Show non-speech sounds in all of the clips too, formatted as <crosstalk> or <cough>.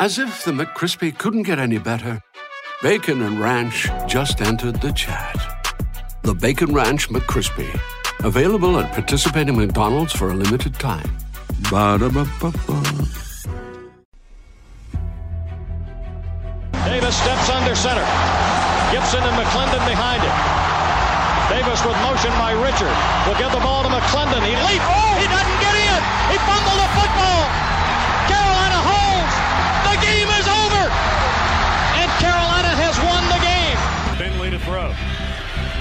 As if the McCrispy couldn't get any better, Bacon and Ranch just entered the chat. The Bacon Ranch McCrispy, available at participating McDonald's for a limited time. Ba-da-ba-ba-ba. Davis steps under center. Gibson and McClendon behind him. Davis with motion by Richard. Will give the ball to McClendon. He leaps. Oh, he doesn't get in. He fumbled the football.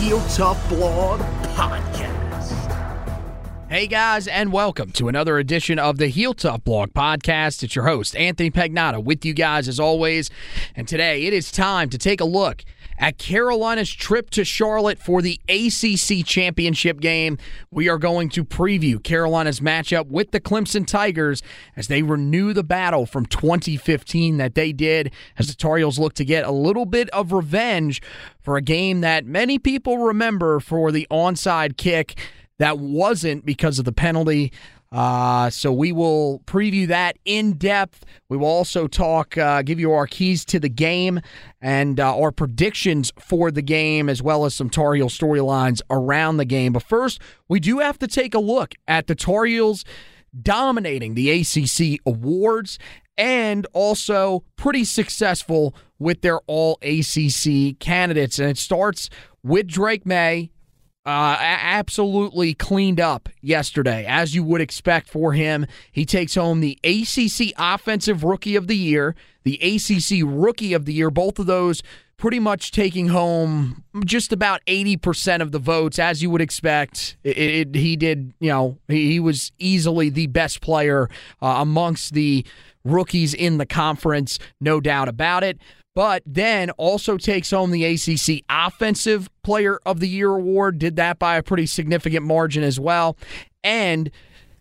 Heel Tough Blog Podcast. Hey guys, and welcome to another edition of the Heel Tough Blog Podcast. It's your host, Anthony Pagnotta, with you guys as always. And today it is time to take a look at Carolina's trip to Charlotte for the ACC Championship game. We are going to preview Carolina's matchup with the Clemson Tigers as they renew the battle from 2015 that they did as the Tar Heels look to get a little bit of revenge for a game that many people remember for the onside kick that wasn't because of the penalty. Uh, so we will preview that in depth. We will also talk, uh, give you our keys to the game and uh, our predictions for the game, as well as some Tar Heel storylines around the game. But first, we do have to take a look at the Tar Heels dominating the ACC awards and also pretty successful with their all ACC candidates. And it starts with Drake Maye, uh, absolutely cleaned up yesterday, as you would expect for him. He takes home the ACC Offensive Rookie of the Year, the ACC Rookie of the Year, both of those pretty much taking home just about 80% of the votes, as you would expect. It, it, he did, you know, he, he was easily the best player uh, amongst the rookies in the conference, no doubt about it but then also takes home the ACC Offensive Player of the Year award. Did that by a pretty significant margin as well. And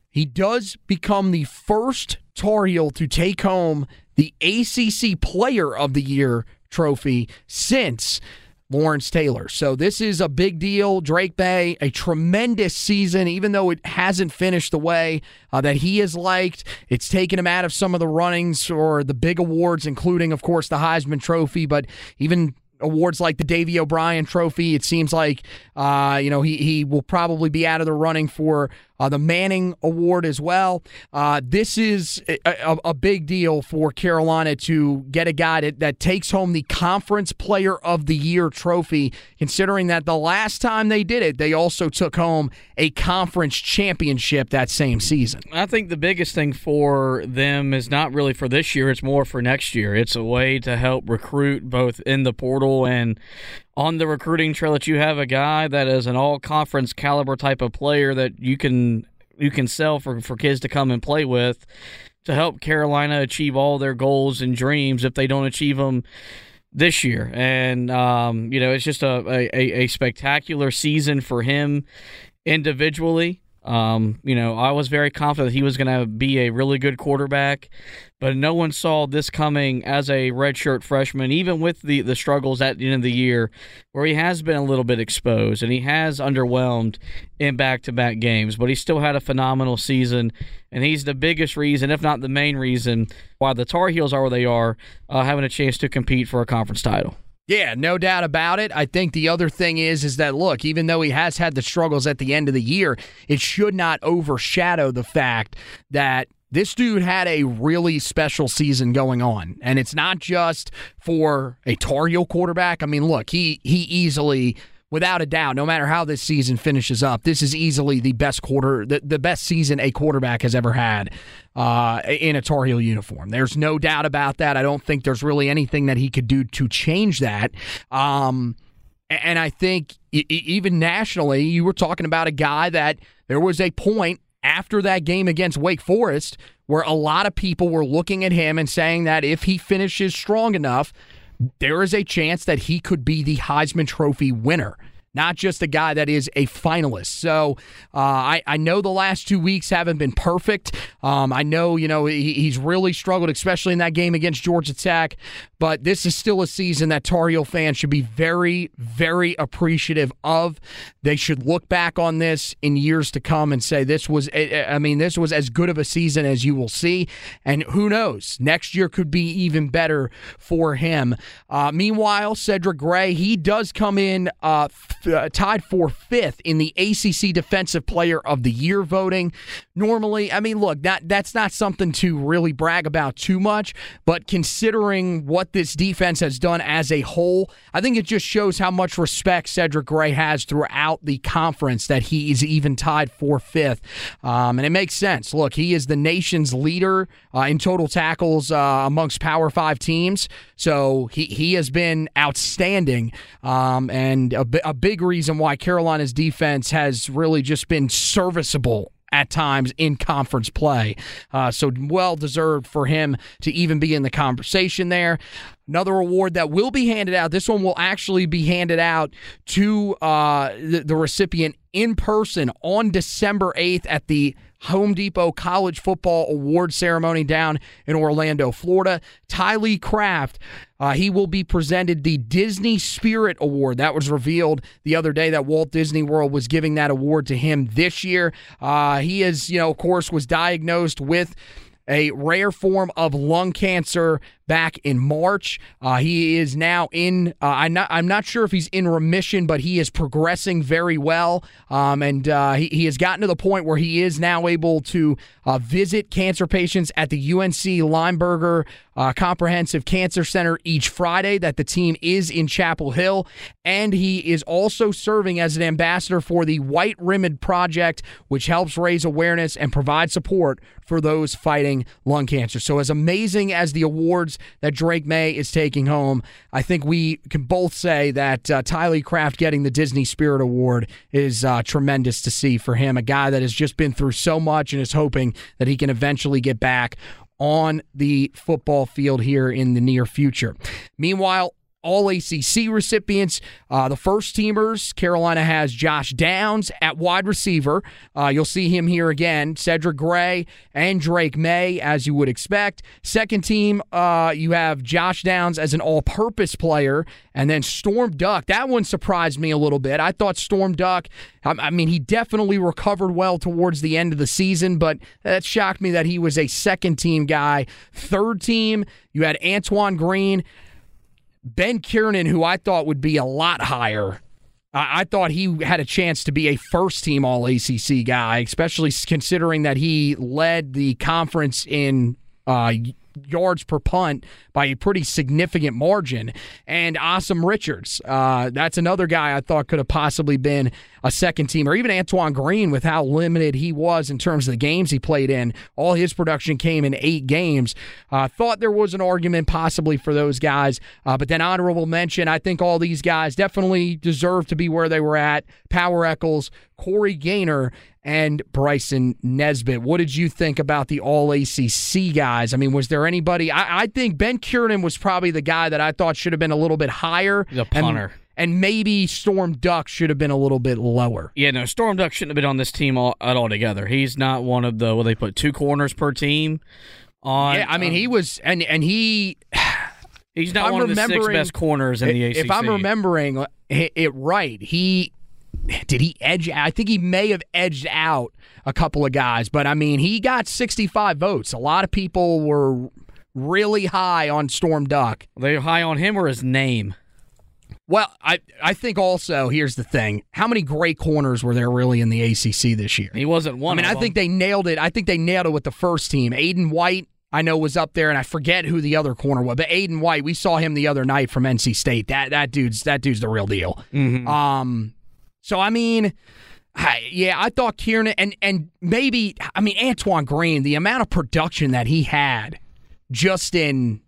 he does become the first Tar Heel to take home the ACC Player of the Year trophy since Lawrence Taylor. So this is a big deal. Drake Maye, a tremendous season, even though it hasn't finished the way uh, that he has liked. It's taken him out of some of the runnings or the big awards, including, of course, the Heisman Trophy, but even awards like the Davy O'Brien Trophy. It seems like uh, you know he he will probably be out of the running for uh, the Manning Award as well. Uh, this is a, a, big deal for Carolina to get a guy that, that takes home the Conference Player of the Year trophy, considering that the last time they did it, they also took home a conference championship that same season. I think the biggest thing for them is not really for this year, it's more for next year. It's a way to help recruit both in the portal and on the recruiting trail that you have a guy that is an all conference caliber type of player that you can you can sell for, for kids to come and play with to help Carolina achieve all their goals and dreams if they don't achieve them this year. And um, you know, it's just a, a, a spectacular season for him individually. Um, you know, I was very confident he was going to be a really good quarterback, but no one saw this coming as a redshirt freshman, even with the, the struggles at the end of the year, where he has been a little bit exposed and he has underwhelmed in back to back games, but he still had a phenomenal season. And he's the biggest reason, if not the main reason, why the Tar Heels are where they are, uh, having a chance to compete for a conference title. Yeah, no doubt about it. I think the other thing is is that look, even though he has had the struggles at the end of the year, it should not overshadow the fact that this dude had a really special season going on. And it's not just for a Tar Heel quarterback. I mean, look, he he easily without a doubt, no matter how this season finishes up, this is easily the best quarter, the, the best season a quarterback has ever had uh, in a Tar Heel uniform. There's no doubt about that. I don't think there's really anything that he could do to change that. Um, and I think even nationally, you were talking about a guy that there was a point after that game against Wake Forest where a lot of people were looking at him and saying that if he finishes strong enough, there is a chance that he could be the Heisman Trophy winner not just a guy that is a finalist. So uh, I, I know the last two weeks haven't been perfect. Um, I know, you know, he, he's really struggled, especially in that game against Georgia Tech. But this is still a season that Tar fans should be very, very appreciative of. They should look back on this in years to come and say this was, I mean, this was as good of a season as you will see. And who knows, next year could be even better for him. Uh, meanwhile, Cedric Gray, he does come in uh, uh, tied for fifth in the ACC Defensive Player of the Year voting. Normally, I mean, look, that that's not something to really brag about too much, but considering what this defense has done as a whole, I think it just shows how much respect Cedric Gray has throughout the conference that he is even tied for fifth. Um, and it makes sense. Look, he is the nation's leader uh, in total tackles uh, amongst Power Five teams. So he, he has been outstanding. Um, and a, a big reason why Carolina's defense has really just been serviceable at times in conference play. Uh, so well deserved for him to even be in the conversation there. Another award that will be handed out. This one will actually be handed out to uh, the, the recipient in person on December 8th at the Home Depot College Football Award Ceremony down in Orlando, Florida. Tylee Craft, uh, he will be presented the Disney Spirit Award. That was revealed the other day that Walt Disney World was giving that award to him this year. Uh, he is, you know, of course, was diagnosed with a rare form of lung cancer back in March. Uh, he is now in. Uh, I'm not. I'm not sure if he's in remission, but he is progressing very well, um, and uh, he, he has gotten to the point where he is now able to uh, visit cancer patients at the UNC Lineberger uh, Comprehensive Cancer Center each Friday. That the team is in Chapel Hill, and he is also serving as an ambassador for the White Ribbon Project, which helps raise awareness and provide support for those fighting lung cancer. So, as amazing as the awards that Drake Maye is taking home, I think we can both say that uh, Tylee Craft getting the Disney Spirit Award is uh, tremendous to see for him. A guy that has just been through so much and is hoping that he can eventually get back on the football field here in the near future. Meanwhile, all ACC recipients. Uh, the first teamers, Carolina has Josh Downs at wide receiver. Uh, you'll see him here again. Cedric Gray and Drake Maye, as you would expect. Second team, uh, you have Josh Downs as an all purpose player. And then Storm Duck. That one surprised me a little bit. I thought Storm Duck, I, I mean, he definitely recovered well towards the end of the season, but that shocked me that he was a second team guy. Third team, you had Antoine Green. Ben Kiernan, who I thought would be a lot higher. I thought he had a chance to be a first team All ACC guy, especially considering that he led the conference in uh, yards per punt by a pretty significant margin. And Asim Richards, uh, that's another guy I thought could have possibly been a second team, or even Antoine Green with how limited he was in terms of the games he played in. All his production came in eight games. Uh, thought there was an argument possibly for those guys, uh, but then honorable mention. I think all these guys definitely deserve to be where they were at. Power Echols, Corey Gaynor, and Bryson Nesbitt. What did you think about the All ACC guys? I mean, was there anybody? I, I think Ben Kiernan was probably the guy that I thought should have been a little bit higher. The punter. And, and maybe Storm Duck should have been a little bit lower. Yeah, no, Storm Duck shouldn't have been on this team all, at all together. He's not one of the, well, they put two corners per team on. Yeah, I mean, um, he was, and and he. <sighs> he's not I'm one of the six best corners in the ACC. If I'm remembering it right, he did he edge. I think he may have edged out a couple of guys, but I mean, he got 65 votes. A lot of people were really high on Storm Duck. they high on him or his name. Well, I I think also here's the thing: how many great corners were there really in the ACC this year? He wasn't one. I mean, I them. think they nailed it. I think they nailed it with the first team. Aydan White, I know, was up there, and I forget who the other corner was. But Aydan White, we saw him the other night from NC State. That that dude's that dude's the real deal. Um, so I mean, yeah, I thought Kiernan and and maybe I mean Antoine Green, the amount of production that he had just in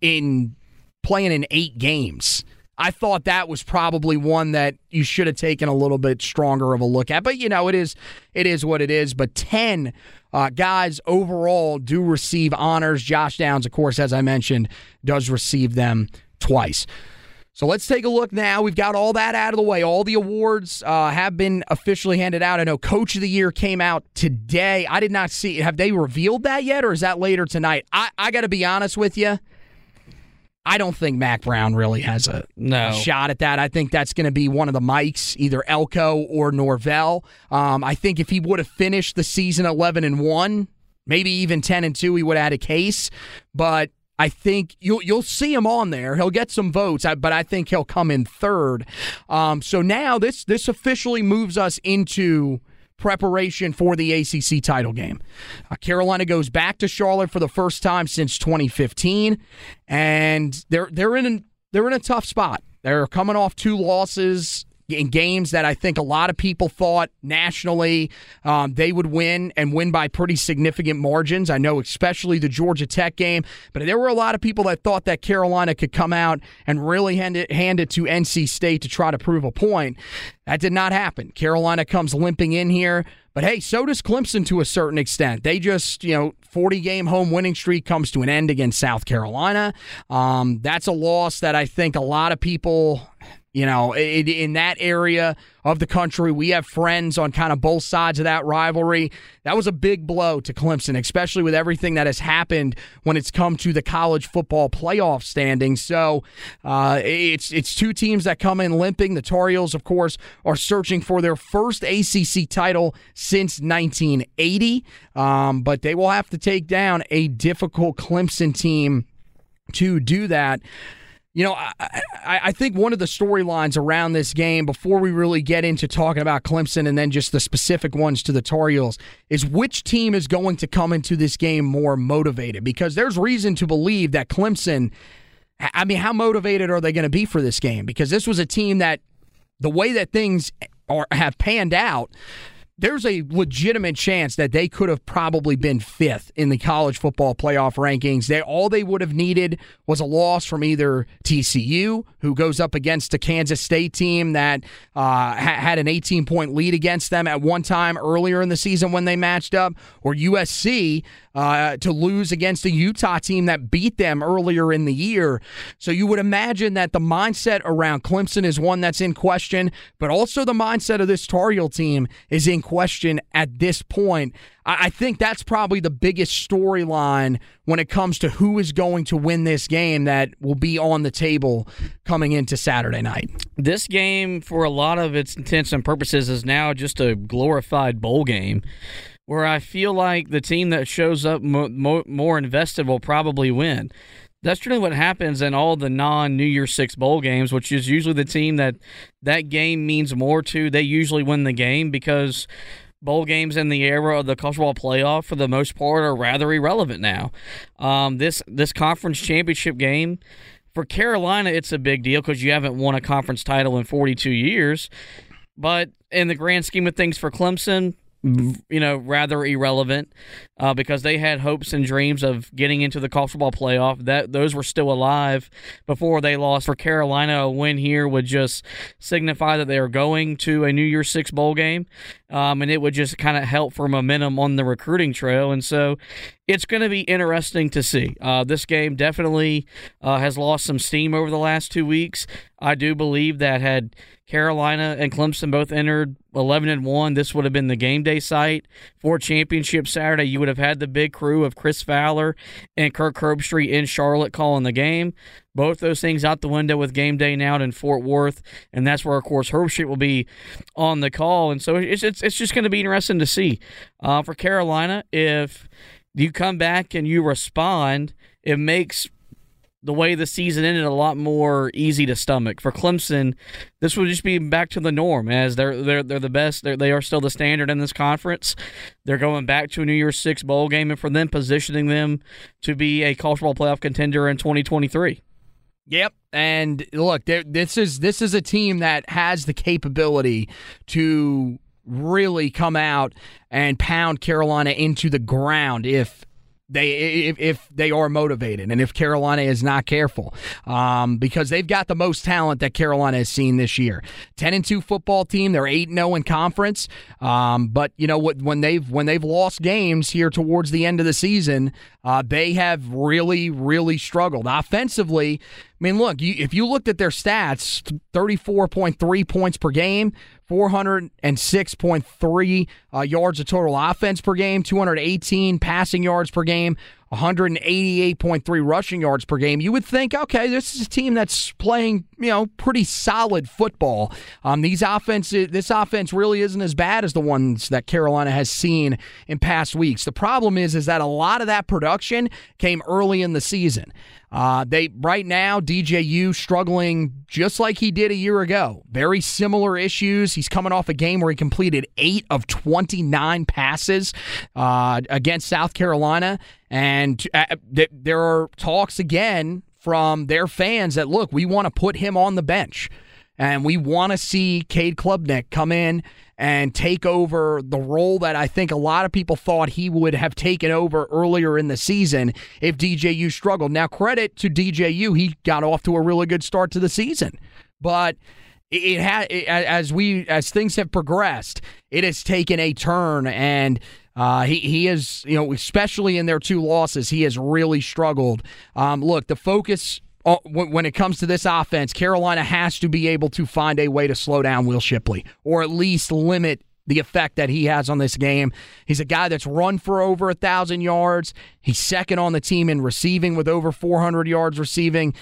in playing in eight games. I thought that was probably one that you should have taken a little bit stronger of a look at. But you know, it is it is what it is. But ten uh, guys overall do receive honors. Josh Downs, of course, as I mentioned, does receive them twice. So let's take a look now. We've got all that out of the way. All the awards uh, have been officially handed out. I know Coach of the Year came out today. I did not see. Have they revealed that yet, or is that later tonight? I, I got to be honest with you. I don't think Mack Brown really has a, No. a shot at that. I think that's going to be one of the mics, either Elko or Norvell. Um, I think if he would have finished the season eleven and one, maybe even ten and two, he would have had a case. But I think you'll you'll see him on there. He'll get some votes, but I think he'll come in third. Um, so now this this officially moves us into preparation for the ACC title game. Uh, Carolina goes back to Charlotte for the first time since 2015, and they're they're in they're in a tough spot. They're coming off two losses in games that I think a lot of people thought nationally um, they would win and win by pretty significant margins. I know, especially the Georgia Tech game, but there were a lot of people that thought that Carolina could come out and really hand it, hand it to NC State to try to prove a point. That did not happen. Carolina comes limping in here, but hey, so does Clemson to a certain extent. They just, you know, 40 game home winning streak comes to an end against South Carolina. Um, that's a loss that I think a lot of people you know, in, that area of the country, we have friends on kind of both sides of that rivalry. That was a big blow to Clemson, especially with everything that has happened when it's come to the college football playoff standings. So uh, it's it's two teams that come in limping. The Tar Heels, of course, are searching for their first ACC title since 1980, um, but they will have to take down a difficult Clemson team to do that. You know, I, I, I think one of the storylines around this game, before we really get into talking about Clemson and then just the specific ones to the Tar Heels, is which team is going to come into this game more motivated? Because there's reason to believe that Clemson, I mean, how motivated are they going to be for this game? Because this was a team that, the way that things are have panned out, there's a legitimate chance that they could have probably been fifth in the college football playoff rankings. They all they would have needed was a loss from either TCU, who goes up against a Kansas State team that uh, ha- had an 18 point lead against them at one time earlier in the season when they matched up, or USC uh, to lose against a Utah team that beat them earlier in the year. So you would imagine that the mindset around Clemson is one that's in question, but also the mindset of this Tar Heel team is in question at this point. I I think that's probably the biggest storyline when it comes to who is going to win this game that will be on the table coming into Saturday night. This game, for a lot of its intents and purposes, is now just a glorified bowl game where I feel like the team that shows up mo- mo- more invested will probably win. That's generally what happens in all the non New Year's Six bowl games, which is usually the team that that game means more to. They usually win the game because bowl games in the era of the college football playoff, for the most part, are rather irrelevant now. Um, this this conference championship game for Carolina, it's a big deal because you haven't won a conference title in 42 years. But in the grand scheme of things for Clemson, you know, rather irrelevant uh, because they had hopes and dreams of getting into the college football playoff. That those were still alive before they lost. For Carolina, a win here would just signify that they are going to a New Year's Six bowl game, um, and it would just kind of help for momentum on the recruiting trail. And so it's going to be interesting to see. Uh, this game definitely uh, has lost some steam over the last two weeks. I do believe that had Carolina and Clemson both entered 11 and 1, this would have been the game day site for championship Saturday. You would have had the big crew of Chris Fowler and Kirk Herbstreit in Charlotte calling the game. Both those things out the window with game day now in Fort Worth, and that's where, of course, Herbstreit will be on the call. And so it's it's, it's just going to be interesting to see uh, for Carolina if you come back and you respond. It makes the way the season ended a lot more easy to stomach for Clemson. This would just be back to the norm as they're they're they're the best. They're, they are still the standard in this conference. They're going back to a New Year's Six bowl game, and for them positioning them to be a college ball playoff contender in 2023. Yep. And look, this is this is a team that has the capability to really come out and pound Carolina into the ground if they if, if they are motivated and if Carolina is not careful um, because they've got the most talent that Carolina has seen this year 10 and 2 football team they're 8 0 in conference um, but you know what when they've when they've lost games here towards the end of the season uh, they have really really struggled offensively I mean, look, you, if you looked at their stats, 34.3 points per game, 406.3 uh, yards of total offense per game, 218 passing yards per game, 188.3 rushing yards per game. You would think, okay, this is a team that's playing, you know, pretty solid football. Um, these offense, this offense really isn't as bad as the ones that Carolina has seen in past weeks. The problem is, is that a lot of that production came early in the season. Uh, they right now DJU struggling just like he did a year ago. Very similar issues. He's coming off a game where he completed eight of 29 passes uh, against South Carolina, and uh, th- there are talks again from their fans that look, we want to put him on the bench, and we want to see Cade Klubnik come in and take over the role that I think a lot of people thought he would have taken over earlier in the season if DJU struggled. Now, credit to DJU, he got off to a really good start to the season, but it had as we as things have progressed, it has taken a turn and. Uh, he he is you know especially in their two losses he has really struggled. Um, look, the focus uh, when it comes to this offense, Carolina has to be able to find a way to slow down Will Shipley or at least limit the effect that he has on this game. He's a guy that's run for over a thousand yards. He's second on the team in receiving with over 400 yards receiving.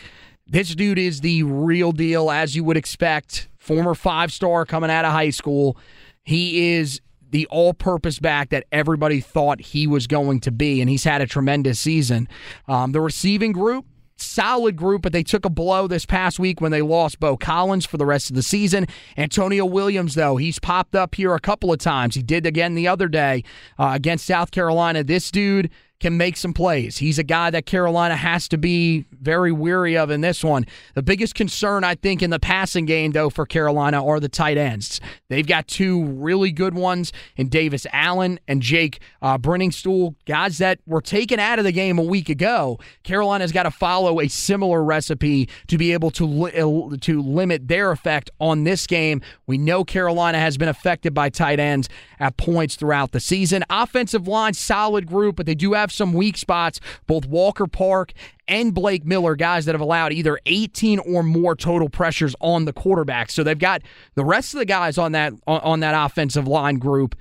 This dude is the real deal, as you would expect. Former five star coming out of high school. He is the all purpose back that everybody thought he was going to be, and he's had a tremendous season. Um, the receiving group, solid group, but they took a blow this past week when they lost Beaux Collins for the rest of the season. Antonio Williams, though, he's popped up here a couple of times. He did again the other day uh, against South Carolina. This dude can make some plays. He's a guy that Carolina has to be very weary of in this one. The biggest concern, I think, in the passing game, though, for Carolina are the tight ends. They've got two really good ones in Davis Allen and Jake uh, Briningstool, guys that were taken out of the game a week ago. Carolina's got to follow a similar recipe to be able to li- uh, to limit their effect on this game. We know Carolina has been affected by tight ends at points throughout the season. Offensive line, solid group, but they do have have some weak spots. Both Walker Park and Blake Miller, guys that have allowed either 18 or more total pressures on the quarterback. So they've got the rest of the guys on that on that offensive line group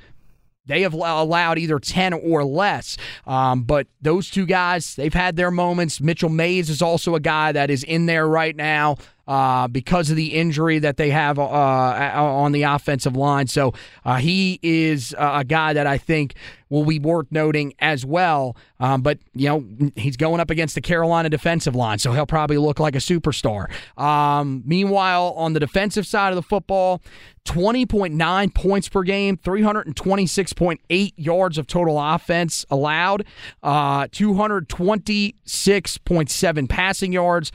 they have allowed either 10 or less. Um, but those two guys, they've had their moments. Mitchell Mayes is also a guy that is in there right now uh, because of the injury that they have uh, on the offensive line. So uh, he is a guy that I think will be worth noting as well. Um, but, you know, he's going up against the Carolina defensive line, so he'll probably look like a superstar. Um, meanwhile, on the defensive side of the football, 20.9 points per game, 326.8 yards of total offense allowed, uh, 226.7 passing yards,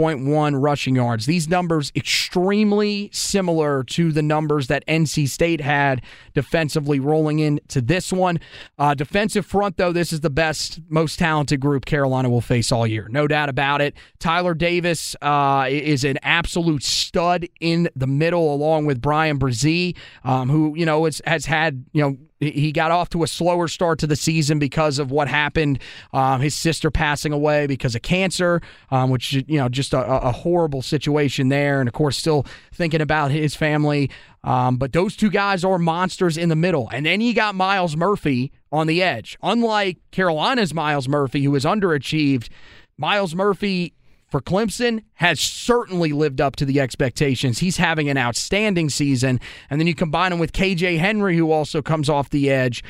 100.1 rushing yards. These numbers extremely similar to the numbers that NC State had defensively rolling into this one. Uh, defensive front, though, this is the best, most talented group Carolina will face all year. No doubt about it. Tyler Davis uh, is an absolute stud in the middle, along with Bryan Bresee, um, who, you know, has had, you know, he got off to a slower start to the season because of what happened. Um, his sister passing away because of cancer, um, which you know just a, a, horrible situation there, and of course still thinking about his family. Um, but those two guys are monsters in the middle, and then you got Myles Murphy on the edge. Unlike Carolina's Myles Murphy, who was underachieved, Myles Murphy for Clemson has certainly lived up to the expectations. He's having an outstanding season. And then you combine him with KJ Henry, who also comes off the edge.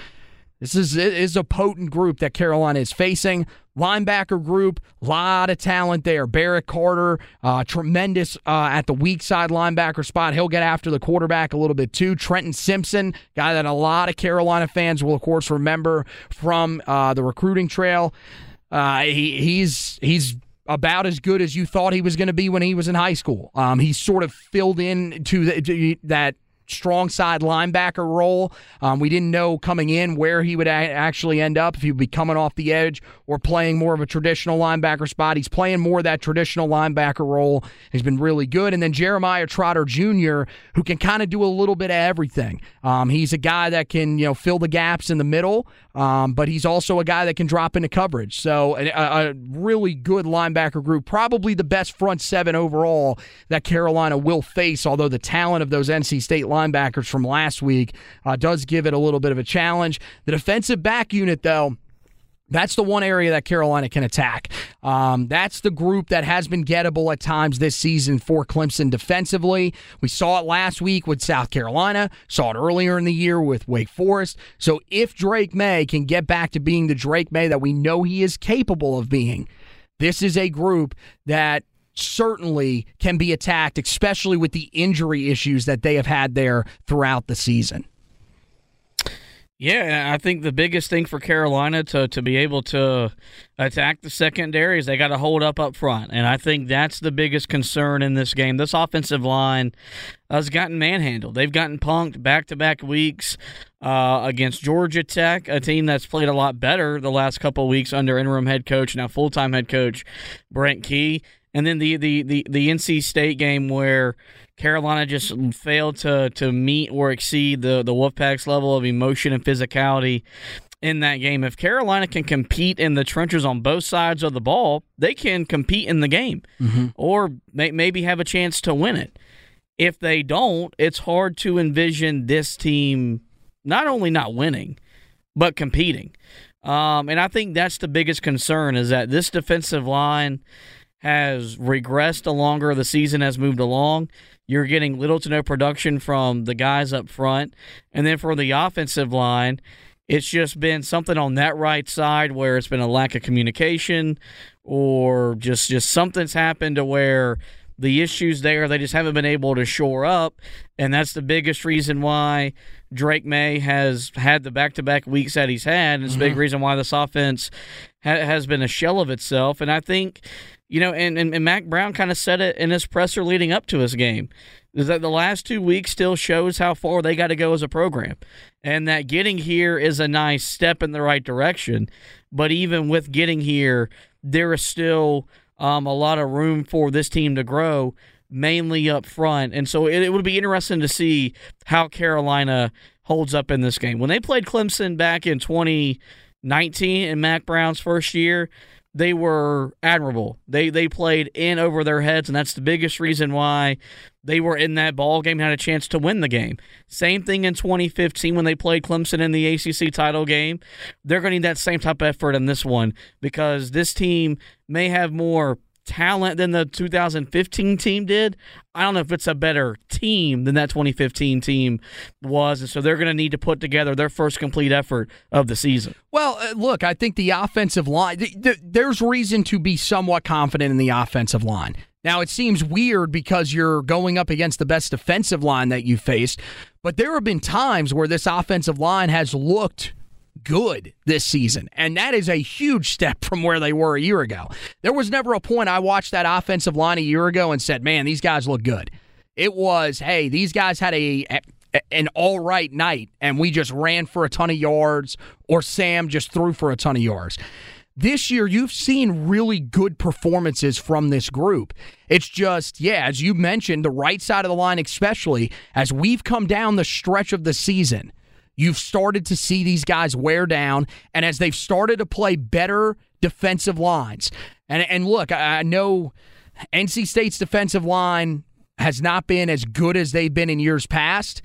This is, is a potent group that Carolina is facing. Linebacker group, lot of talent there. Barrett Carter, uh, tremendous uh, at the weak side linebacker spot. He'll get after the quarterback a little bit too. Trenton Simpson, guy that a lot of Carolina fans will, of course, remember from uh, the recruiting trail. Uh, he, he's he's about as good as you thought he was going to be when he was in high school. Um, he sort of filled in to, the, to that strong side linebacker role. Um, we didn't know coming in where he would a- actually end up, if he would be coming off the edge or playing more of a traditional linebacker spot. He's playing more of that traditional linebacker role. He's been really good. And then Jeremiah Trotter Jr., who can kind of do a little bit of everything. Um, he's a guy that can, you know, fill the gaps in the middle, um, but he's also a guy that can drop into coverage. So a, a really good linebacker group, probably the best front seven overall that Carolina will face, although the talent of those NC State linebackers linebackers from last week uh, does give it a little bit of a challenge. The defensive back unit, though, that's the one area that Carolina can attack. Um, that's the group that has been gettable at times this season for Clemson defensively. We saw it last week with South Carolina, saw it earlier in the year with Wake Forest. So if Drake Maye can get back to being the Drake Maye that we know he is capable of being, this is a group that certainly can be attacked, especially with the injury issues that they have had there throughout the season. Yeah, I think the biggest thing for Carolina to, to be able to attack the secondary is they got to hold up up front. And I think that's the biggest concern in this game. This offensive line has gotten manhandled. They've gotten punked back to back weeks uh, against Georgia Tech, a team that's played a lot better the last couple weeks under interim head coach, now full time head coach Brent Key and then the the the, the NC State game where Carolina just failed to to meet or exceed the the Wolfpack's level of emotion and physicality in that game. If Carolina can compete in the trenches on both sides of the ball, they can compete in the game, mm-hmm. or may, maybe have a chance to win it. If they don't, it's hard to envision this team not only not winning, but competing. Um, and I think that's the biggest concern is that this defensive line has regressed the longer the season has moved along. You're getting little to no production from the guys up front. And then for the offensive line, it's just been something on that right side where it's been a lack of communication or just just something's happened to where the issues there they just haven't been able to shore up and that's the biggest reason why Drake Maye has had the back-to-back weeks that he's had and it's mm-hmm. a big mm-hmm. reason why this offense ha- has been a shell of itself and I think you know, and, and, and Mack Brown kind of said it in his presser leading up to his game. Is that the last two weeks still shows how far they got to go as a program, and that getting here is a nice step in the right direction. But even with getting here, there is still um, a lot of room for this team to grow, mainly up front. And so it, it would be interesting to see how Carolina holds up in this game. When they played Clemson back in 2019 in Mack Brown's first year, they were admirable. They they played in over their heads, and that's the biggest reason why they were in that ball game and had a chance to win the game. Same thing in 2015 when they played Clemson in the ACC title game. They're going to need that same type of effort in this one because this team may have more talent than the 2015 team did. I don't know if it's a better team than that 2015 team was. And so they're going to need to put together their first complete effort of the season. Well, uh, look, I think the offensive line, th- th- there's reason to be somewhat confident in the offensive line. Now, it seems weird because you're going up against the best defensive line that you faced, but there have been times where this offensive line has looked good this season. And that is a huge step <laughs> from where they were a year ago. There was never a point I watched that offensive line a year ago and said, man, these guys look good. It was, hey, these guys had a, an all right night and we just ran for a ton of yards or Sam just threw for a ton of yards. This year, you've seen really good performances from this group. It's just, yeah, as you mentioned, the right side of the line, especially as we've come down the stretch of the season, you've started to see these guys wear down. And as they've started to play better defensive lines, and, and look, I know NC State's defensive line has not been as good as they've been in years past.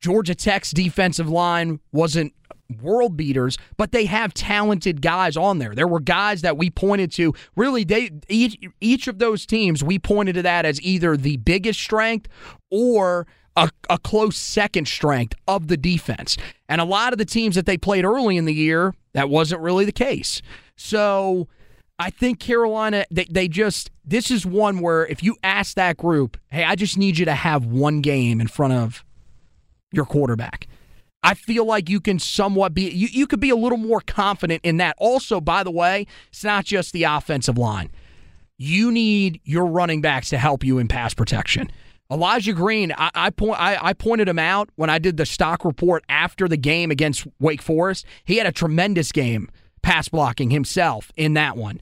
Georgia Tech's defensive line wasn't world beaters, but they have talented guys on there. There were guys that we pointed to. Really, they each each of those teams we pointed to that as either the biggest strength or a, a close second strength of the defense. And a lot of the teams that they played early in the year, that wasn't really the case. So I think Carolina, they, they just, this is one where if you ask that group, hey, I just need you to have one game in front of your quarterback. I feel like you can somewhat be you, you could be a little more confident in that. Also, by the way, it's not just the offensive line. You need your running backs to help you in pass protection. Elijah Green, I, I point I, I pointed him out when I did the stock report after the game against Wake Forest. He had a tremendous game pass blocking himself in that one.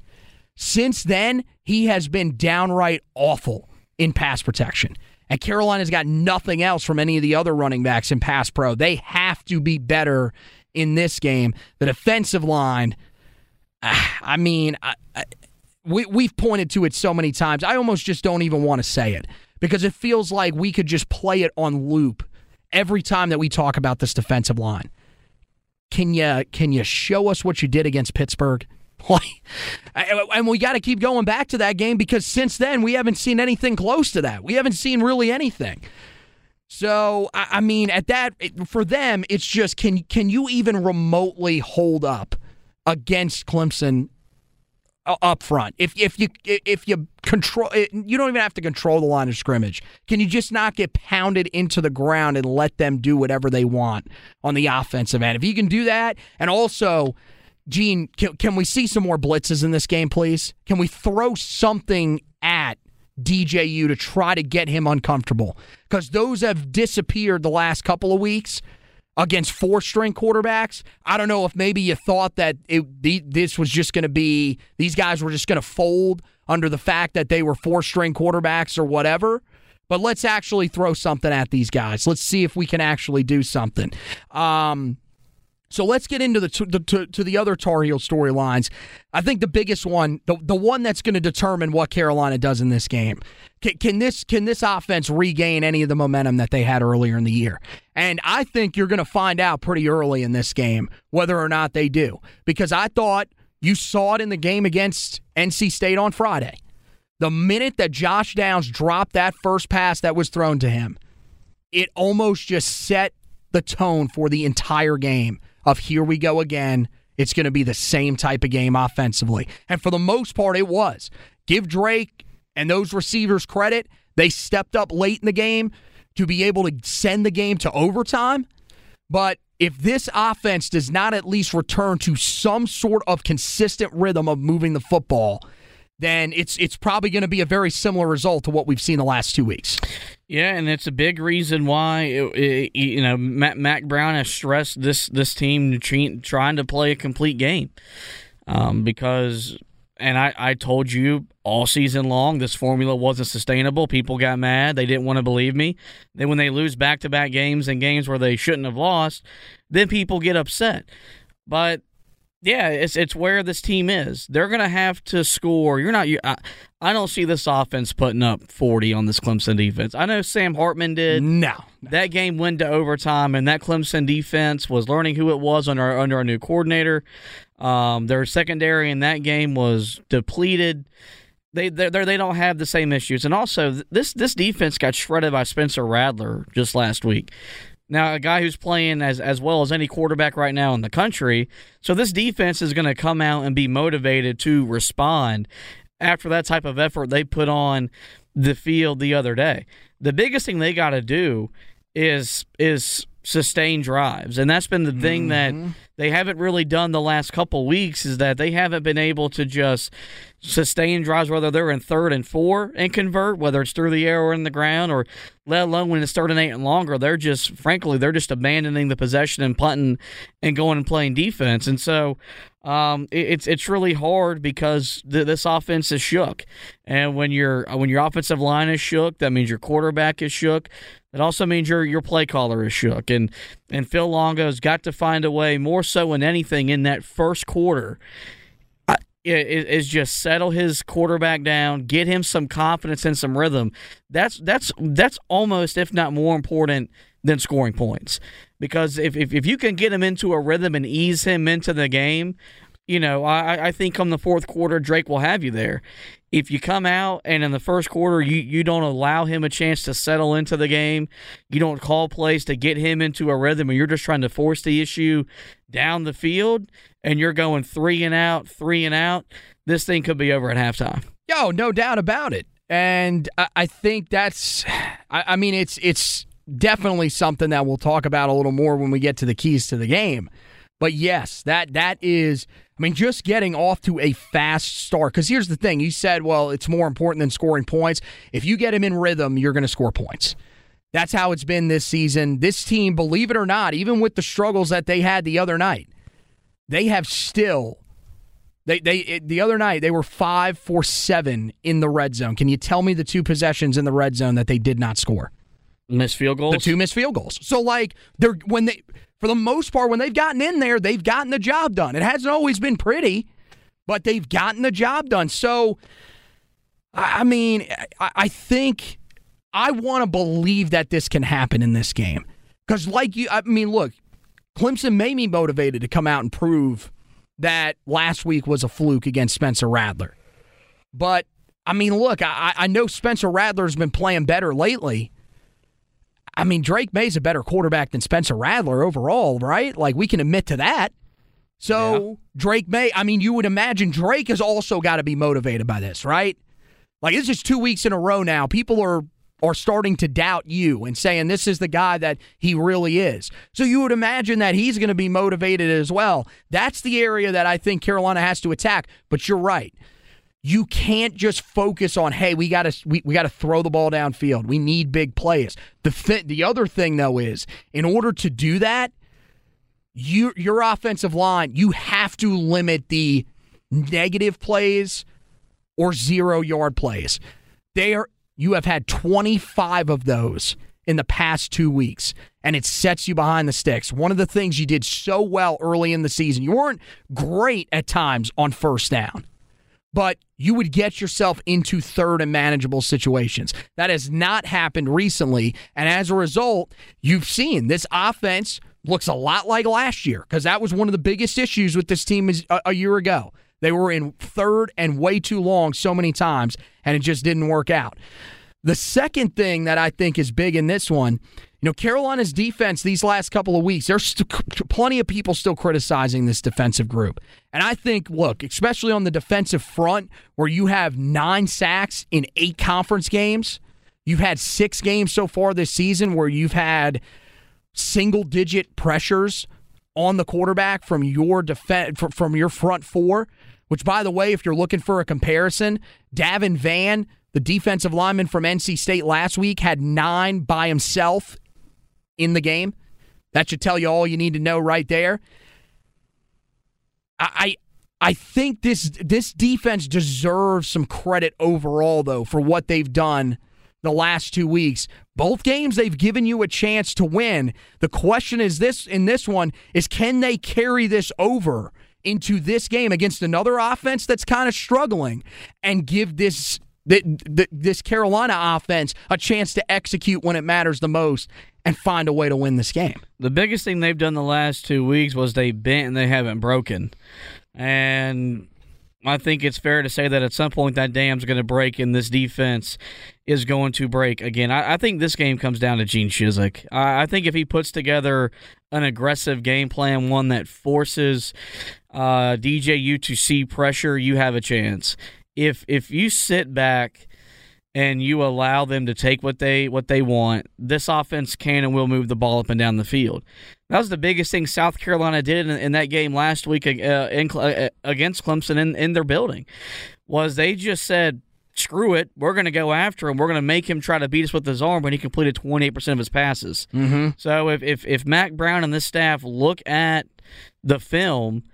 Since then, he has been downright awful in pass protection. And Carolina's got nothing else from any of the other running backs in pass pro. They have to be better in this game. The defensive line, ah, I mean, I, I, we, we've pointed to it so many times. I almost just don't even want to say it because it feels like we could just play it on loop every time that we talk about this defensive line. Can you can you show us what you did against Pittsburgh? <laughs> And we got to keep going back to that game because since then we haven't seen anything close to that. We haven't seen really anything. So I mean, at that for them, it's just can can you even remotely hold up against Clemson uh, up front? If if you if you control, eh, you don't even have to control the line of scrimmage. Can you just not get pounded into the ground and let them do whatever they want on the offensive end? If you can do that, and also Gene, can, can we see some more blitzes in this game, please? Can we throw something at DJU to try to get him uncomfortable? Because those have disappeared the last couple of weeks against four string quarterbacks. I don't know if maybe you thought that it, this was just going to be, these guys were just going to fold under the fact that they were four string quarterbacks or whatever. But let's actually throw something at these guys. Let's see if we can actually do something. Um, so let's get into the to, to the other Tar Heel storylines. I think the biggest one, the, the one that's going to determine what Carolina does in this game. Can, can, this can this offense regain any of the momentum that they had earlier in the year? And I think you're going to find out pretty early in this game whether or not they do. Because I thought you saw it in the game against NC State on Friday. The minute that Josh Downs dropped that first pass that was thrown to him, it almost just set the tone for the entire game of here we go again. It's going to be the same type of game offensively. And for the most part, it was. Give Drake and those receivers credit. They stepped up late in the game to be able to send the game to overtime. But if this offense does not at least return to some sort of consistent rhythm of moving the football, then it's it's probably going to be a very similar result to what we've seen the last two weeks. Yeah, and it's a big reason why it, it, you know Mack, Mack, Brown has stressed this this team trying to play a complete game um, because, and I, I told you all season long this formula wasn't sustainable. People got mad; they didn't want to believe me. Then when they lose back to back games and games where they shouldn't have lost, then people get upset. But yeah, it's it's where this team is. They're gonna have to score. You're not. You, I, I don't see this offense putting up 40 on this Clemson defense. I know Sam Hartman did. No, no. that game went to overtime, and that Clemson defense was learning who it was under under a new coordinator. Um, their secondary in that game was depleted. They they they don't have the same issues, and also this this defense got shredded by Spencer Rattler just last week. Now, a guy who's playing as as well as any quarterback right now in the country. So this defense is going to come out and be motivated to respond after that type of effort they put on the field the other day. The biggest thing they got to do is is sustain drives. And that's been the thing Mm-hmm. that they haven't really done the last couple weeks is that they haven't been able to just sustain drives, whether they're in third and four and convert, whether it's through the air or in the ground, or let alone when it's third and eight and longer. They're just, frankly, they're just abandoning the possession and punting and going and playing defense. And so um, it- it's it's really hard because th- this offense is shook, and when your when your offensive line is shook, that means your quarterback is shook. It also means your your play caller is shook, and and Phil Longo's got to find a way more so than anything in that first quarter. Is just settle his quarterback down, get him some confidence and some rhythm. That's that's that's almost, if not more important than scoring points. Because if, if, if you can get him into a rhythm and ease him into the game, you know, I, I think come the fourth quarter, Drake will have you there. If you come out and in the first quarter you, you don't allow him a chance to settle into the game, you don't call plays to get him into a rhythm, and you're just trying to force the issue down the field, and you're going three and out, three and out, this thing could be over at halftime. Yo, no doubt about it. And I, I think that's, I, I mean, it's it's definitely something that we'll talk about a little more when we get to the keys to the game. But yes, that that is. I mean, just getting off to a fast start. Because here's the thing: you said, well, it's more important than scoring points. If you get him in rhythm, you're going to score points. That's how it's been this season. This team, believe it or not, even with the struggles that they had the other night, they have still they they it, the other night they were five for seven in the red zone. Can you tell me the two possessions in the red zone that they did not score? Missed field goals. The two missed field goals. So like they're when they for the most part when they've gotten in there, they've gotten the job done. It hasn't always been pretty, but they've gotten the job done. So I I mean, I, I think I want to believe that this can happen in this game because, like you, I mean, look, Clemson made me motivated to come out and prove that last week was a fluke against Spencer Rattler. But I mean, look, I, I know Spencer Rattler's been playing better lately. I mean, Drake Maye's a better quarterback than Spencer Rattler overall, right? Like we can admit to that. So Drake Maye, I mean, you would imagine Drake has also got to be motivated by this, right? Like it's just two weeks in a row now. People are are starting to doubt you and saying this is the guy that he really is. So you would imagine that he's going to be motivated as well. That's the area that I think Carolina has to attack. But you're right. You can't just focus on hey we got to we, we got to throw the ball downfield. We need big plays. The th- the other thing though is in order to do that, you your offensive line you have to limit the negative plays or zero yard plays. They are you have had 25 of those in the past 2 weeks and it sets you behind the sticks. One of the things you did so well early in the season. You weren't great at times on first down. But you would get yourself into third and manageable situations. That has not happened recently. And as a result, you've seen this offense looks a lot like last year because that was one of the biggest issues with this team a year ago. They were in third and way too long so many times, and it just didn't work out. The second thing that I think is big in this one, you know, Carolina's defense these last couple of weeks, there's plenty of people still criticizing this defensive group. And I think, look, especially on the defensive front, where you have nine sacks in eight conference games, you've had six games so far this season where you've had single digit pressures on the quarterback from your defense from your front four. Which, by the way, if you're looking for a comparison, Davin Vann, the defensive lineman from NC State last week, had nine by himself in the game. That should tell you all you need to know right there. I I think this this defense deserves some credit overall though for what they've done the last 2 weeks. Both games they've given you a chance to win. The question is this in this one is can they carry this over into this game against another offense that's kind of struggling and give this this Carolina offense a chance to execute when it matters the most and find a way to win this game. The biggest thing they've done the last two weeks was they bent and they haven't broken. And I think it's fair to say that at some point that dam's going to break and this defense is going to break again. I, I think this game comes down to Gene Chizik. I, I, think if he puts together an aggressive game plan, one that forces uh, DJU to see pressure, you have a chance. If if you sit back and you allow them to take what they what they want, this offense can and will move the ball up and down the field. That was the biggest thing South Carolina did in, in that game last week uh, in, uh, against Clemson in, in their building. Was they just said, "Screw it, we're going to go after him. We're going to make him try to beat us with his arm." When he completed twenty eight percent of his passes. Mm-hmm. So if, if if Mack Brown and this staff look at the film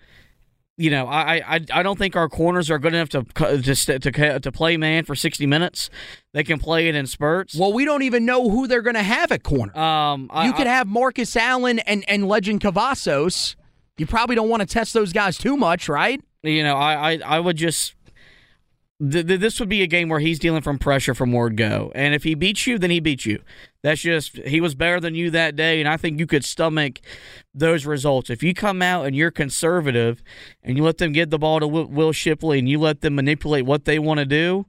you know, I, I I don't think our corners are good enough to to to, to play man for sixty minutes. They can play it in spurts. Well, we don't even know who they're going to have at corner. Um, you could have Marcus Allen and and Legend Cavazos. You probably don't want to test those guys too much, right? You know, I I, I would just th- th- this would be a game where he's dealing from pressure from word go. And if he beats you, then he beats you. That's just he was better than you that day, and I think you could stomach those results. If you come out and you're conservative and you let them get the ball to Will Shipley and you let them manipulate what they want to do,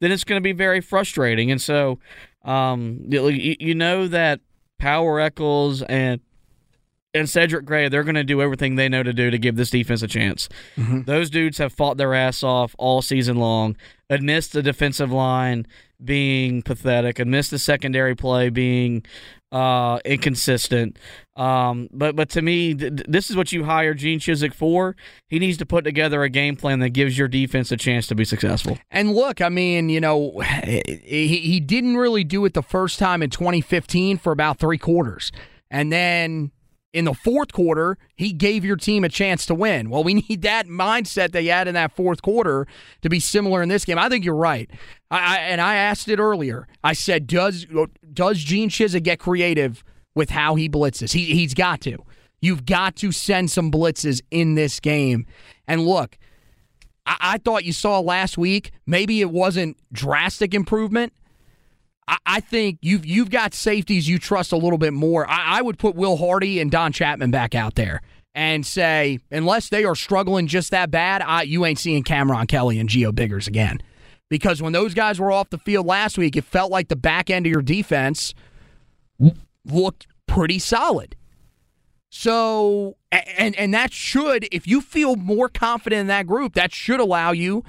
then it's going to be very frustrating. And so, um, you, you know that Power Echols and and Cedric Gray, they're going to do everything they know to do to give this defense a chance. Mm-hmm. Those dudes have fought their ass off all season long, amidst the defensive line being pathetic, amidst the secondary play being uh, inconsistent. Um, but but to me, th- this is what you hire Gene Chizik for. He needs to put together a game plan that gives your defense a chance to be successful. And look, I mean, you know, he, he didn't really do it the first time in 2015 for about three quarters. And then in the fourth quarter, he gave your team a chance to win. Well, we <laughs> need that mindset you had in that fourth quarter to be similar in this game. I think you're right. I, I, and I asked it earlier. I said, does does Gene Chizik get creative with how he blitzes? He he's got to. You've got to send some blitzes in this game. And look, I, I thought you saw last week. Maybe it wasn't drastic improvement I, think you've you've got safeties you trust a little bit more. I, I would put Will Hardy and Don Chapman back out there and say, unless they are struggling just that bad, I, you ain't seeing Cameron Kelly and Gio Biggers again. Because when those guys were off the field last week, it felt like the back end of your defense looked pretty solid. So, and and that should, if you feel more confident in that group, that should allow you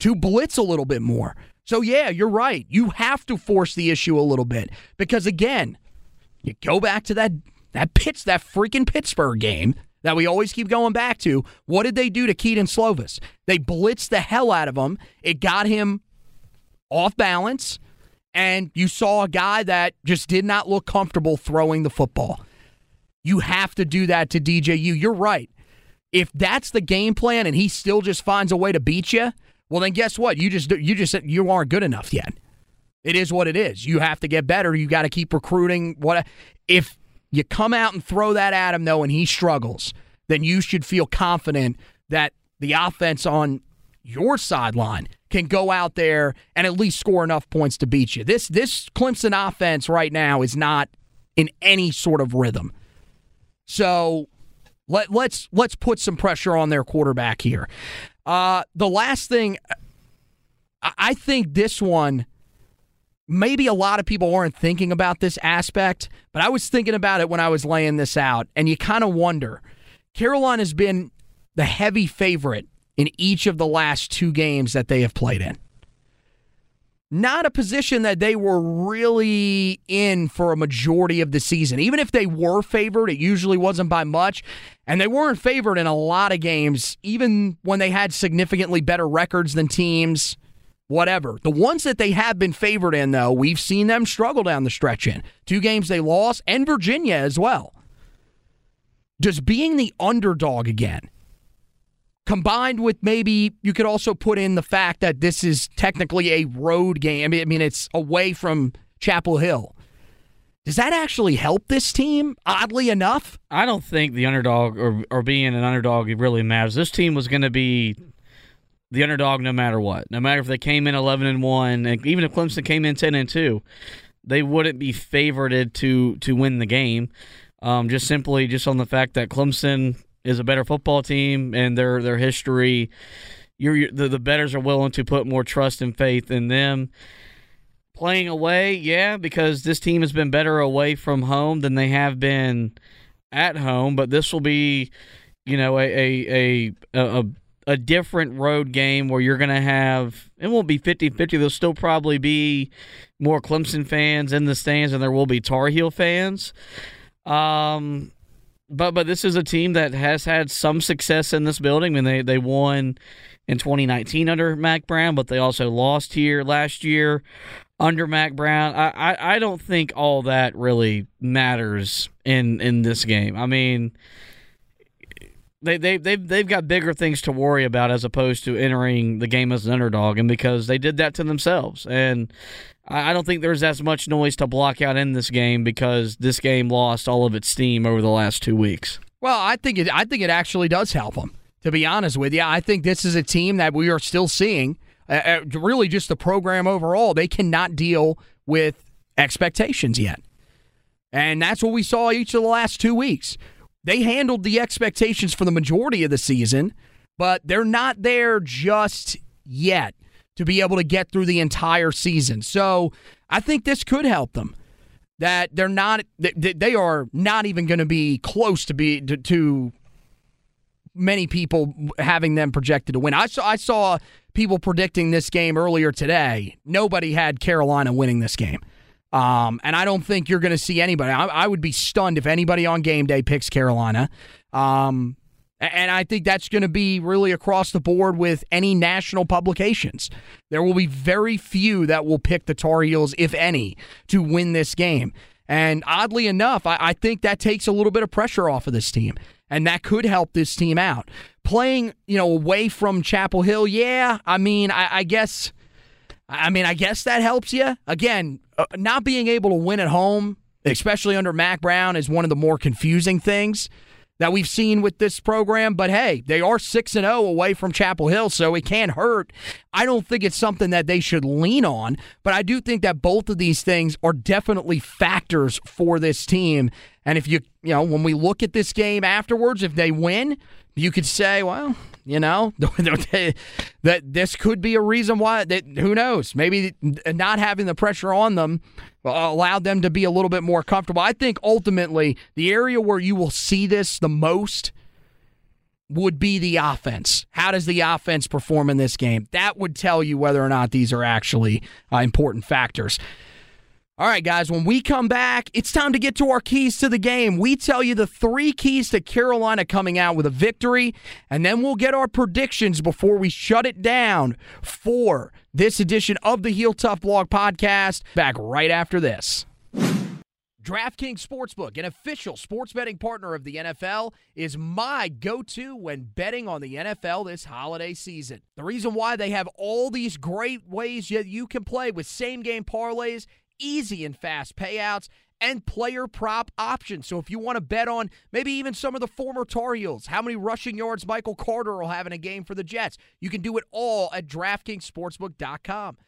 to blitz a little bit more. So, yeah, you're right. You have to force the issue a little bit because, again, you go back to that that pitch, that freaking Pittsburgh game that we always keep going back to. What did they do to Kedon Slovis? They blitzed the hell out of him. It got him off balance, and you saw a guy that just did not look comfortable throwing the football. You have to do that to DJU. You're right. If that's the game plan and he still just finds a way to beat you, well, then guess what? You just you just you aren't good enough yet. It is what it is. You have to get better. You got to keep recruiting. What if you come out and throw that at him though, and he struggles? Then you should feel confident that the offense on your sideline can go out there and at least score enough points to beat you. This this Clemson offense right now is not in any sort of rhythm. So let, let's let's put some pressure on their quarterback here. Uh, the last thing, I think this one, maybe a lot of people weren't thinking about this aspect, but I was thinking about it when I was laying this out, and you kind of wonder. Carolina has been the heavy favorite in each of the last two games that they have played in not a position that they were really in for a majority of the season. Even if they were favored, it usually wasn't by much. And they weren't favored in a lot of games, even when they had significantly better records than teams, whatever. The ones that they have been favored in, though, we've seen them struggle down the stretch in. Two games they lost, and Virginia as well. Does being the underdog again combined with maybe you could also put in the fact that this is technically a road game. I mean, it's away from Chapel Hill. Does that actually help this team? Oddly enough, I don't think the underdog or or being an underdog really matters. This team was going to be the underdog no matter what. No matter if they came in 11 and 1, and even if Clemson came in 10 and 2, they wouldn't be favored to to win the game. Um, just simply just on the fact that Clemson is a better football team and their their history. You're, the the betters are willing to put more trust and faith in them. Playing away, yeah, because this team has been better away from home than they have been at home. But this will be, you know, a a a, a a different road game where you're going to have it won't be 50-50 there'll still probably be more Clemson fans in the stands and there will be Tar Heel fans um but but this is a team that has had some success in this building. I mean they they won in 2019 under Mack Brown but they also lost here last year under Mack Brown. I, I, I don't think all that really matters in in this game. I mean they they they've they've got bigger things to worry about as opposed to entering the game as an underdog, and because they did that to themselves. And I don't think there's as much noise to block out in this game because this game lost all of its steam over the last two weeks. Well, I think it I think it actually does help them. To be honest with you, I think this is a team that we are still seeing. Uh, uh really, just the program overall, they cannot deal with expectations yet, and that's what we saw each of the last two weeks. They handled the expectations for the majority of the season, but they're not there just yet to be able to get through the entire season. So I think this could help them. That they're not, they are not even going to be close to be to, to many people having them projected to win. I saw I saw people predicting this game earlier today. Nobody had Carolina winning this game. Um, and I don't think you're going to see anybody. I, I, would be stunned if anybody on game day picks Carolina. Um, and I think that's going to be really across the board with any national publications. There will be very few that will pick the Tar Heels, if any, to win this game. And oddly enough, I, I think that takes a little bit of pressure off of this team. And that could help this team out. Playing, you know, away from Chapel Hill, yeah. I mean, I, I guess I mean, I guess that helps you. Again, uh, not being able to win at home, especially under Mack Brown, is one of the more confusing things that we've seen with this program. But hey, they are 6 and 0 away from Chapel Hill, so it can't hurt. I don't think it's something that they should lean on, but I do think that both of these things are definitely factors for this team. And if you, you know, when we look at this game afterwards, if they win, you could say, well, you know, <laughs> that this could be a reason why. That who knows? Maybe not having the pressure on them allowed them to be a little bit more comfortable. I think ultimately the area where you will see this the most would be the offense. How does the offense perform in this game? That would tell you whether or not these are actually uh, important factors. All right, guys, when we come back, it's time to get to our keys to the game. We tell you the three keys to Carolina coming out with a victory, and then we'll get our predictions before we shut it down for this edition of the Heel Tough Blog podcast. Back right after this. DraftKings Sportsbook, an official sports betting partner of the NFL, is my go to when betting on the NFL this holiday season. The reason why they have all these great ways that you can play with same game parlays easy and fast payouts, and player prop options. So if you want to bet on maybe even some of the former Tar Heels, how many rushing yards Michael Carter will have in a game for the Jets, you can do it all at DraftKingsSportsbook.com.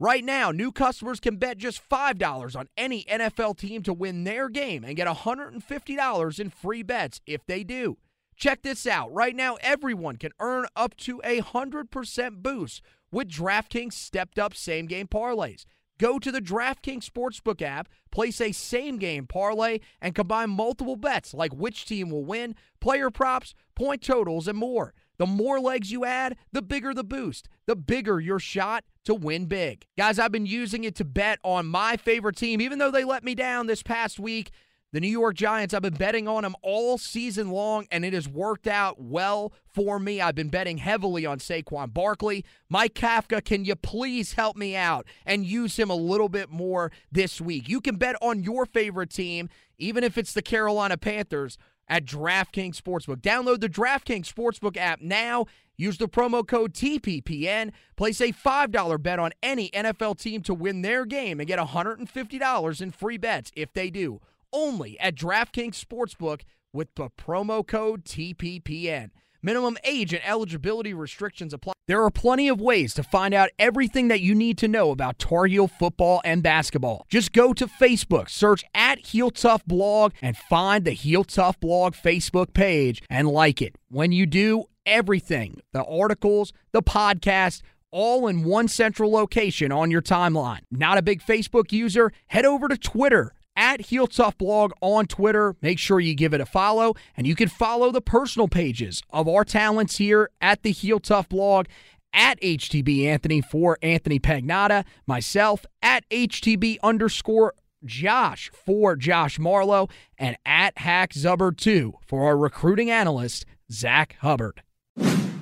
Right now, new customers can bet just $5 on any NFL team to win their game and get $150 in free bets if they do. Check this out. Right now, everyone can earn up to a 100% boost with DraftKings stepped up same game parlays. Go to the DraftKings Sportsbook app, place a same game parlay, and combine multiple bets like which team will win, player props, point totals, and more. The more legs you add, the bigger the boost, the bigger your shot to win big. Guys, I've been using it to bet on my favorite team, even though they let me down this past week. The New York Giants, I've been betting on them all season long, and it has worked out well for me. I've been betting heavily on Saquon Barkley. Mike Kafka, can you please help me out and use him a little bit more this week? You can bet on your favorite team, even if it's the Carolina Panthers, at DraftKings Sportsbook. Download the DraftKings Sportsbook app now. Use the promo code TPPN. Place a $5 bet on any NFL team to win their game and get $150 in free bets if they do only at DraftKings Sportsbook with the promo code TPPN. Minimum age and eligibility restrictions apply. There are plenty of ways to find out everything that you need to know about Tar Heel football and basketball. Just go to Facebook, search at Heel Tough Blog, and find the Heel Tough Blog Facebook page and like it. When you do, everything the articles, the podcast, all in one central location on your timeline. Not a big Facebook user? Head over to Twitter at Heel Tough Blog on Twitter. Make sure you give it a follow, and you can follow the personal pages of our talents here at the Heel Tough Blog at HTB Anthony for Anthony Pagnotta, myself at HTB underscore Josh for Josh Marlowe, and at Hack Zubber 2 for our recruiting analyst, Zach Hubbard.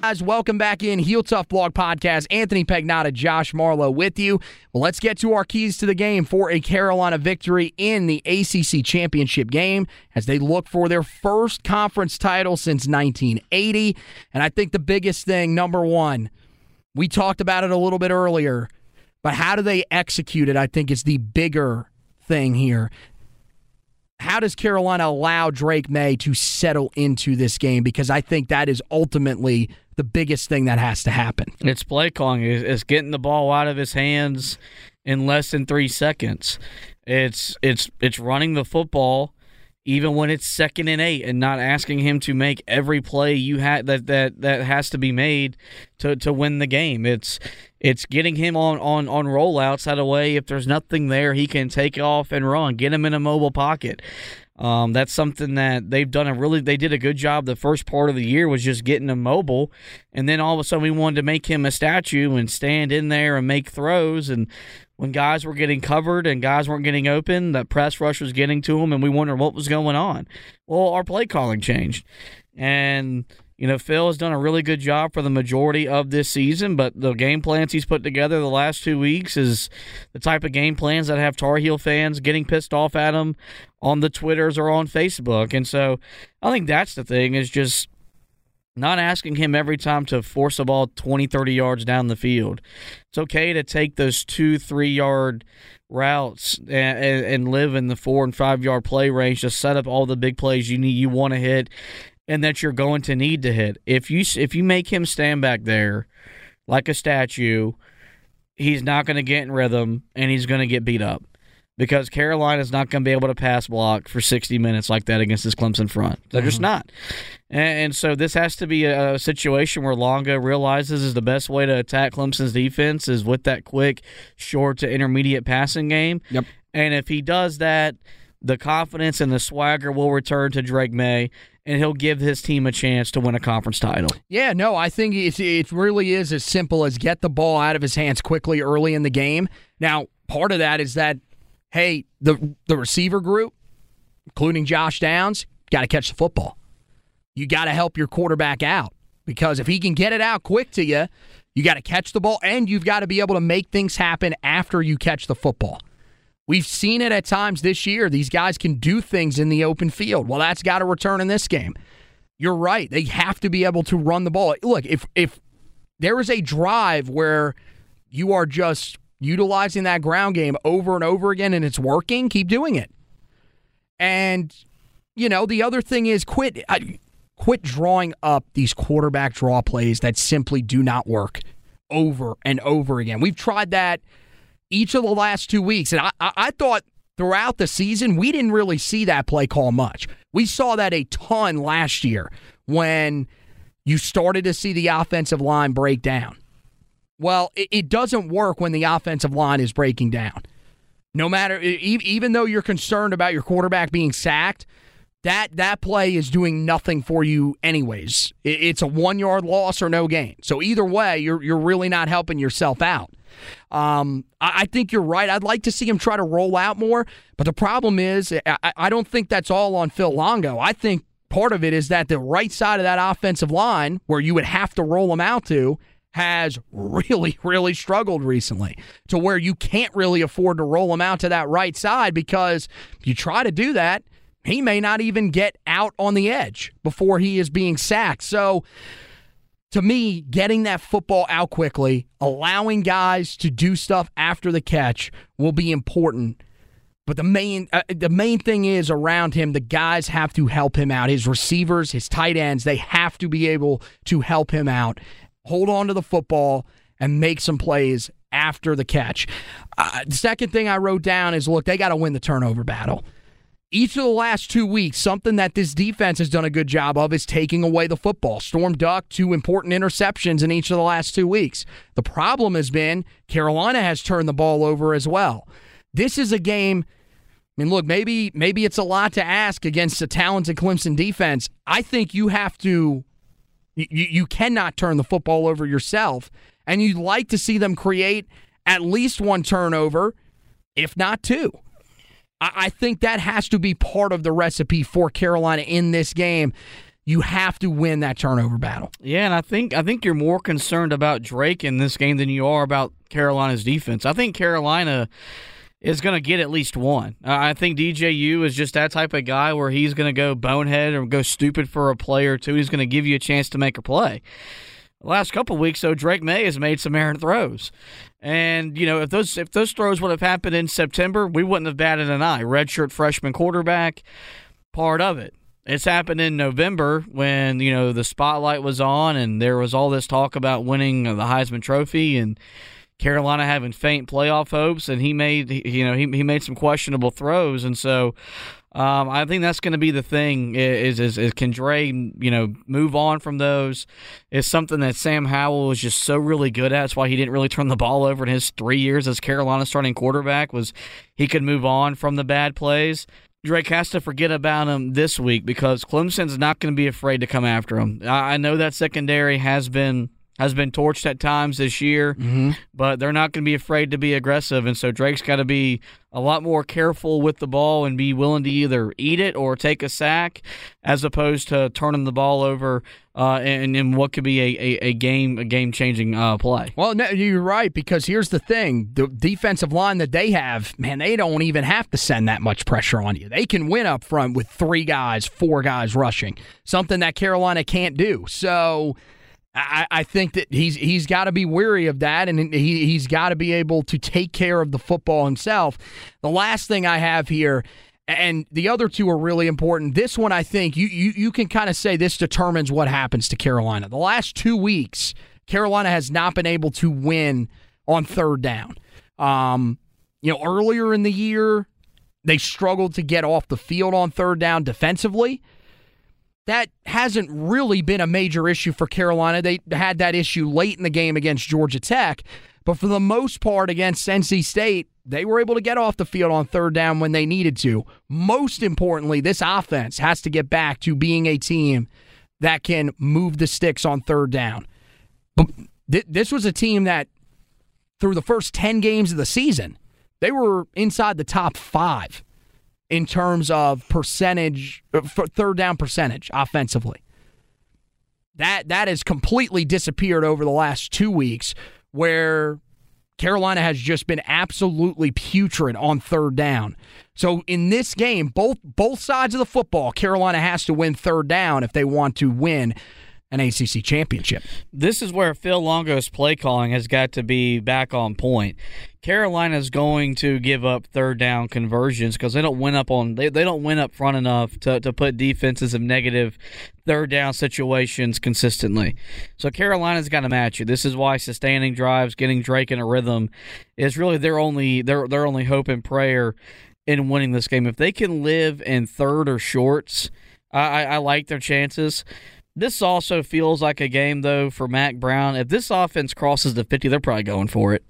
Guys, welcome back in Heel Tough Blog Podcast. Anthony Pagnotta, Josh Marlowe with you. Well, let's get to our keys to the game for a Carolina victory in the ACC Championship game as they look for their first conference title since 1980. And I think the biggest thing, number one, we talked about it a little bit earlier, but how do they execute it? I think is the bigger thing here. How does Carolina allow Drake Maye to settle into this game? Because I think that is ultimately the biggest thing that has to happen. It's play calling. It's getting the ball out of his hands in less than three seconds. It's it's it's running the football even when it's second and eight and not asking him to make every play you had that, that that has to be made to, to win the game. It's it's getting him on, on, on rollouts out of way. If there's nothing there, he can take off and run. Get him in a mobile pocket. Um, that's something that they've done a really they did a good job the first part of the year was just getting him mobile and then all of a sudden we wanted to make him a statue and stand in there and make throws and when guys were getting covered and guys weren't getting open, that press rush was getting to him, and we wondered what was going on. Well, our play calling changed. And, you know, Phil has done a really good job for the majority of this season, but the game plans he's put together the last two weeks is the type of game plans that have Tar Heel fans getting pissed off at him on the Twitters or on Facebook. And so I think that's the thing is just not asking him every time to force a ball 20, 30 yards down the field. It's okay to take those two, three yard routes and, and, live in the four and five yard play range to set up all the big plays you need, you want to hit, and that you're going to need to hit. If you if you make him stand back there like a statue, he's not going to get in rhythm and he's going to get beat up because Carolina's not going to be able to pass block for 60 minutes like that against this Clemson front. They're mm-hmm. just not. And, and, so this has to be a, a, situation where Longo realizes is the best way to attack Clemson's defense is with that quick, short to intermediate passing game. Yep. And if he does that, the confidence and the swagger will return to Drake Maye, and he'll give his team a chance to win a conference title. Yeah, no, I think it's, it really is as simple as get the ball out of his hands quickly early in the game. Now, part of that is that hey, the the receiver group, including Josh Downs, got to catch the football. You got to help your quarterback out because if he can get it out quick to you, you got to catch the ball and you've got to be able to make things happen after you catch the football. We've seen it at times this year. These guys can do things in the open field. Well, that's got to return in this game. You're right. They have to be able to run the ball. Look, if if there is a drive where you are just utilizing that ground game over and over again and it's working, keep doing it. And you know, the other thing is quit quit drawing up these quarterback draw plays that simply do not work over and over again. We've tried that each of the last two weeks, and I, I, thought throughout the season we didn't really see that play call much. We saw that a ton last year when you started to see the offensive line break down. Well, it, it doesn't work when the offensive line is breaking down. No matter, even though you're concerned about your quarterback being sacked, that that play is doing nothing for you anyways. It's a one yard loss or no gain. So either way, you're you're really not helping yourself out. Um, I, I, think you're right. I'd like to see him try to roll out more, but the problem is I, I don't think that's all on Phil Longo. I think part of it is that the right side of that offensive line, where you would have to roll him out to, has really, <laughs> really struggled recently to where you can't really afford to roll him out to that right side because if you try to do that, he may not even get out on the edge before he is being sacked. So, to me, getting that football out quickly, allowing guys to do stuff after the catch will be important. But the main uh, the main thing is around him, the guys have to help him out. His receivers, his tight ends, they have to be able to help him out hold on to the football, and make some plays after the catch. Uh, the second thing I wrote down is look, they got to win the turnover battle. Each of the last two weeks, something that this defense has done a good job of is taking away the football. Storm Duck, two important interceptions in each of the last two weeks. The problem has been Carolina has turned the ball over as well. This is a game I mean, look, maybe maybe it's a lot to ask against a talented Clemson defense. I think you have to you, you cannot turn the football over yourself, and you'd like to see them create at least one turnover, if not two. I, think that has to be part of the recipe for Carolina in this game you have to win that turnover battle. Yeah, and I think I think you're more concerned about Drake in this game than you are about Carolina's defense. I think Carolina is going to get at least one. I think DJU is just that type of guy where he's going to go bonehead or go stupid for a play or two. He's going to give you a chance to make a play. The last couple weeks, though, Drake Maye has made some errant throws, and you know if those if those throws would have happened in September, we wouldn't have batted an eye. Redshirt freshman quarterback, part of it. It's happened in November when you know the spotlight was on and there was all this talk about winning the Heisman Trophy and Carolina having faint playoff hopes, and he made you know he he made some questionable throws, and so um, I think that's going to be the thing is, is, is can Dre you know move on from those is something that Sam Howell was just so really good at. That's why he didn't really turn the ball over in his three years as Carolina starting quarterback was he could move on from the bad plays. Drake has to forget about him this week because Clemson's not going to be afraid to come after him. I know that secondary has been has been torched at times this year, mm-hmm. but they're not going to be afraid to be aggressive. And so Drake's got to be a lot more careful with the ball and be willing to either eat it or take a sack, as opposed to turning the ball over uh, and in what could be a, a, a game a game changing uh, play. Well, no, you're right because here's the thing: the defensive line that they have, man, they don't even have to send that much pressure on you. They can win up front with three guys, four guys rushing, something that Carolina can't do. So I, I think that he's he's got to be weary of that, and he he's got to be able to take care of the football himself. The last thing I have here, and the other two are really important. This one, I think you you you can kind of say this determines what happens to Carolina. The last two weeks, Carolina has not been able to win on third down. Um, you know, earlier in the year, they struggled to get off the field on third down defensively that hasn't really been a major issue for Carolina. They had that issue late in the game against Georgia Tech, but for the most part against NC State, they were able to get off the field on third down when they needed to. Most importantly, this offense has to get back to being a team that can move the sticks on third down. But th- this was a team that, through the first 10 games of the season, they were inside the top five in terms of percentage, uh, third down percentage offensively. That that has completely disappeared over the last two weeks, where Carolina has just been absolutely putrid on third down. So in this game, both both sides of the football, Carolina has to win third down if they want to win an ACC championship. This is where Phil Longo's play calling has got to be back on point. Carolina's going to give up third down conversions because they don't win up on they, they don't win up front enough to, to put defenses in negative third down situations consistently. So Carolina's got to match it. This is why sustaining drives, getting Drake in a rhythm, is really their only their their only hope and prayer in winning this game. If they can live in third or shorts, I, I like their chances. This also feels like a game, though, for Mack Brown. If this offense crosses the 50, they're probably going for it.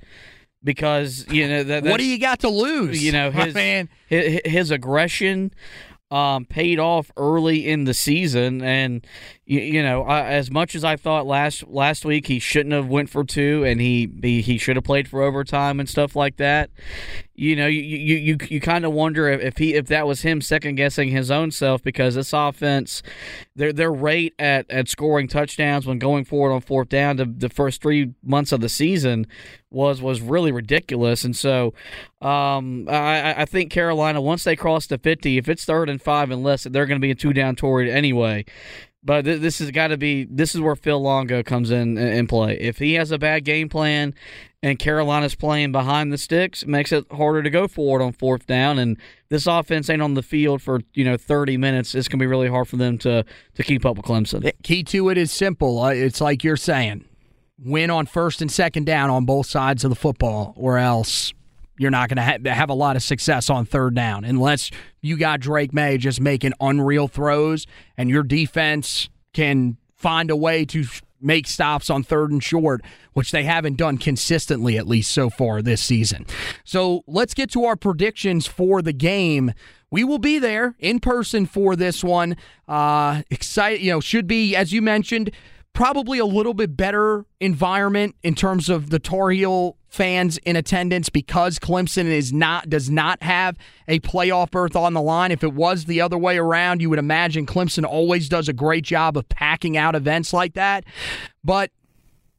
Because, you know, that, what do you got to lose? You know, his, his, his aggression um, paid off early in the season, and you, you know, I, as much as I thought last last week he shouldn't have went for two, and he he, he should have played for overtime and stuff like that. You know, you you you, you kind of wonder if, if he if that was him second guessing his own self because this offense, their their rate at, at scoring touchdowns when going forward on fourth down to the first three months of the season was was really ridiculous, and so um, I I think Carolina once they cross the fifty, if it's third and five and less, they're going to be a two down toward anyway. But th- this has got to be this is where Phil Longo comes in in play. If he has a bad game plan and Carolina's playing behind the sticks, it makes it harder to go forward on fourth down. And this offense ain't on the field for you know 30 minutes. It's gonna be really hard for them to to keep up with Clemson. The key to it is simple. Uh, it's like you're saying, win on first and second down on both sides of the football, or else you're not going to ha- have a lot of success on third down unless you got Drake Maye just making unreal throws and your defense can find a way to make stops on third and short, which they haven't done consistently, at least so far this season. So let's get to our predictions for the game. We will be there in person for this one. Uh, excited, you know, should be, as you mentioned, probably a little bit better environment in terms of the Tar Heel fans in attendance because Clemson is not does not have a playoff berth on the line. If it was the other way around, you would imagine Clemson always does a great job of packing out events like that. But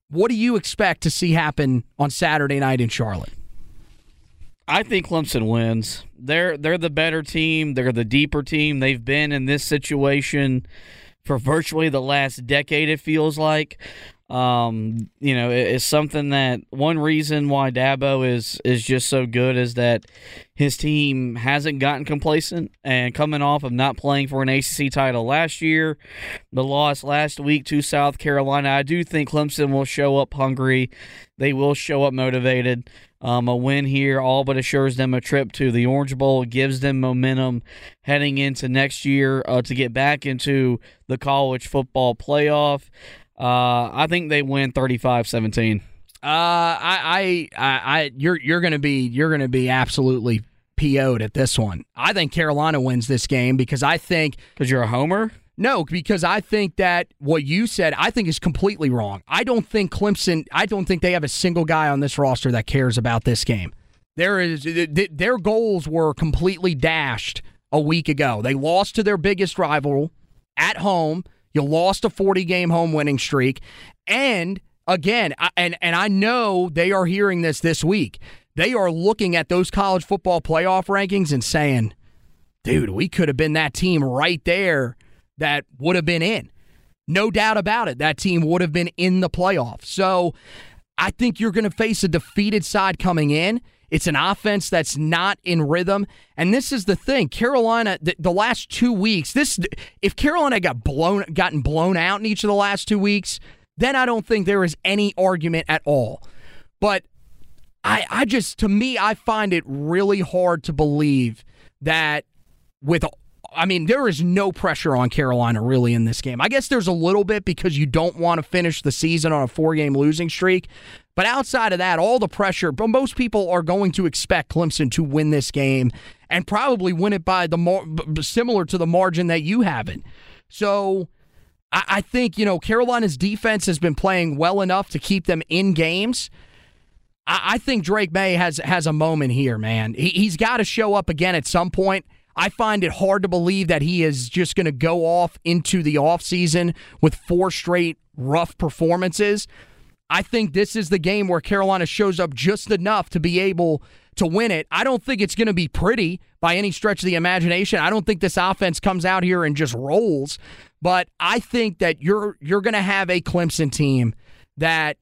what do you expect to see happen on Saturday night in Charlotte? I think Clemson wins. They're they're the better team. They're the deeper team. They've been in this situation for virtually the last decade. It feels like. Um, you know, it's something that one reason why Dabo is is just so good is that his team hasn't gotten complacent and coming off of not playing for an ACC title last year, the loss last week to South Carolina. I do think Clemson will show up hungry. They will show up motivated. Um, a win here all but assures them a trip to the Orange Bowl, gives them momentum heading into next year uh, to get back into the college football playoff. Uh, I think they win 35-17. Uh, I, I, I, you're you're gonna be you're gonna be absolutely PO'd at this one. I think Carolina wins this game because I think because you're a homer. No, because I think that what you said, I think is completely wrong. I don't think Clemson. I don't think they have a single guy on this roster that cares about this game. There is their goals were completely dashed a week ago. They lost to their biggest rival at home. You lost a 40 game home winning streak. And again, and, and I know they are hearing this this week. They are looking at those college football playoff rankings and saying, dude, we could have been that team right there that would have been in. No doubt about it. That team would have been in the playoffs. So I think you're going to face a defeated side coming in. It's an offense that's not in rhythm. And this is the thing. Carolina, the, the, last two weeks, this if Carolina got blown gotten blown out in each of the last two weeks, then I don't think there is any argument at all. But I, I just to me, I find it really hard to believe that with I mean, there is no pressure on Carolina really in this game. I guess there's a little bit because you don't want to finish the season on a four game losing streak. But outside of that, all the pressure, but most people are going to expect Clemson to win this game and probably win it by the more similar to the margin that you have it. So I, I think, you know, Carolina's defense has been playing well enough to keep them in games. I, I think Drake Maye has has a moment here, man. He, he's got to show up again at some point. I find it hard to believe that he is just going to go off into the offseason with four straight rough performances. I think this is the game where Carolina shows up just enough to be able to win it. I don't think it's going to be pretty by any stretch of the imagination. I don't think this offense comes out here and just rolls, but I think that you're you're going to have a Clemson team that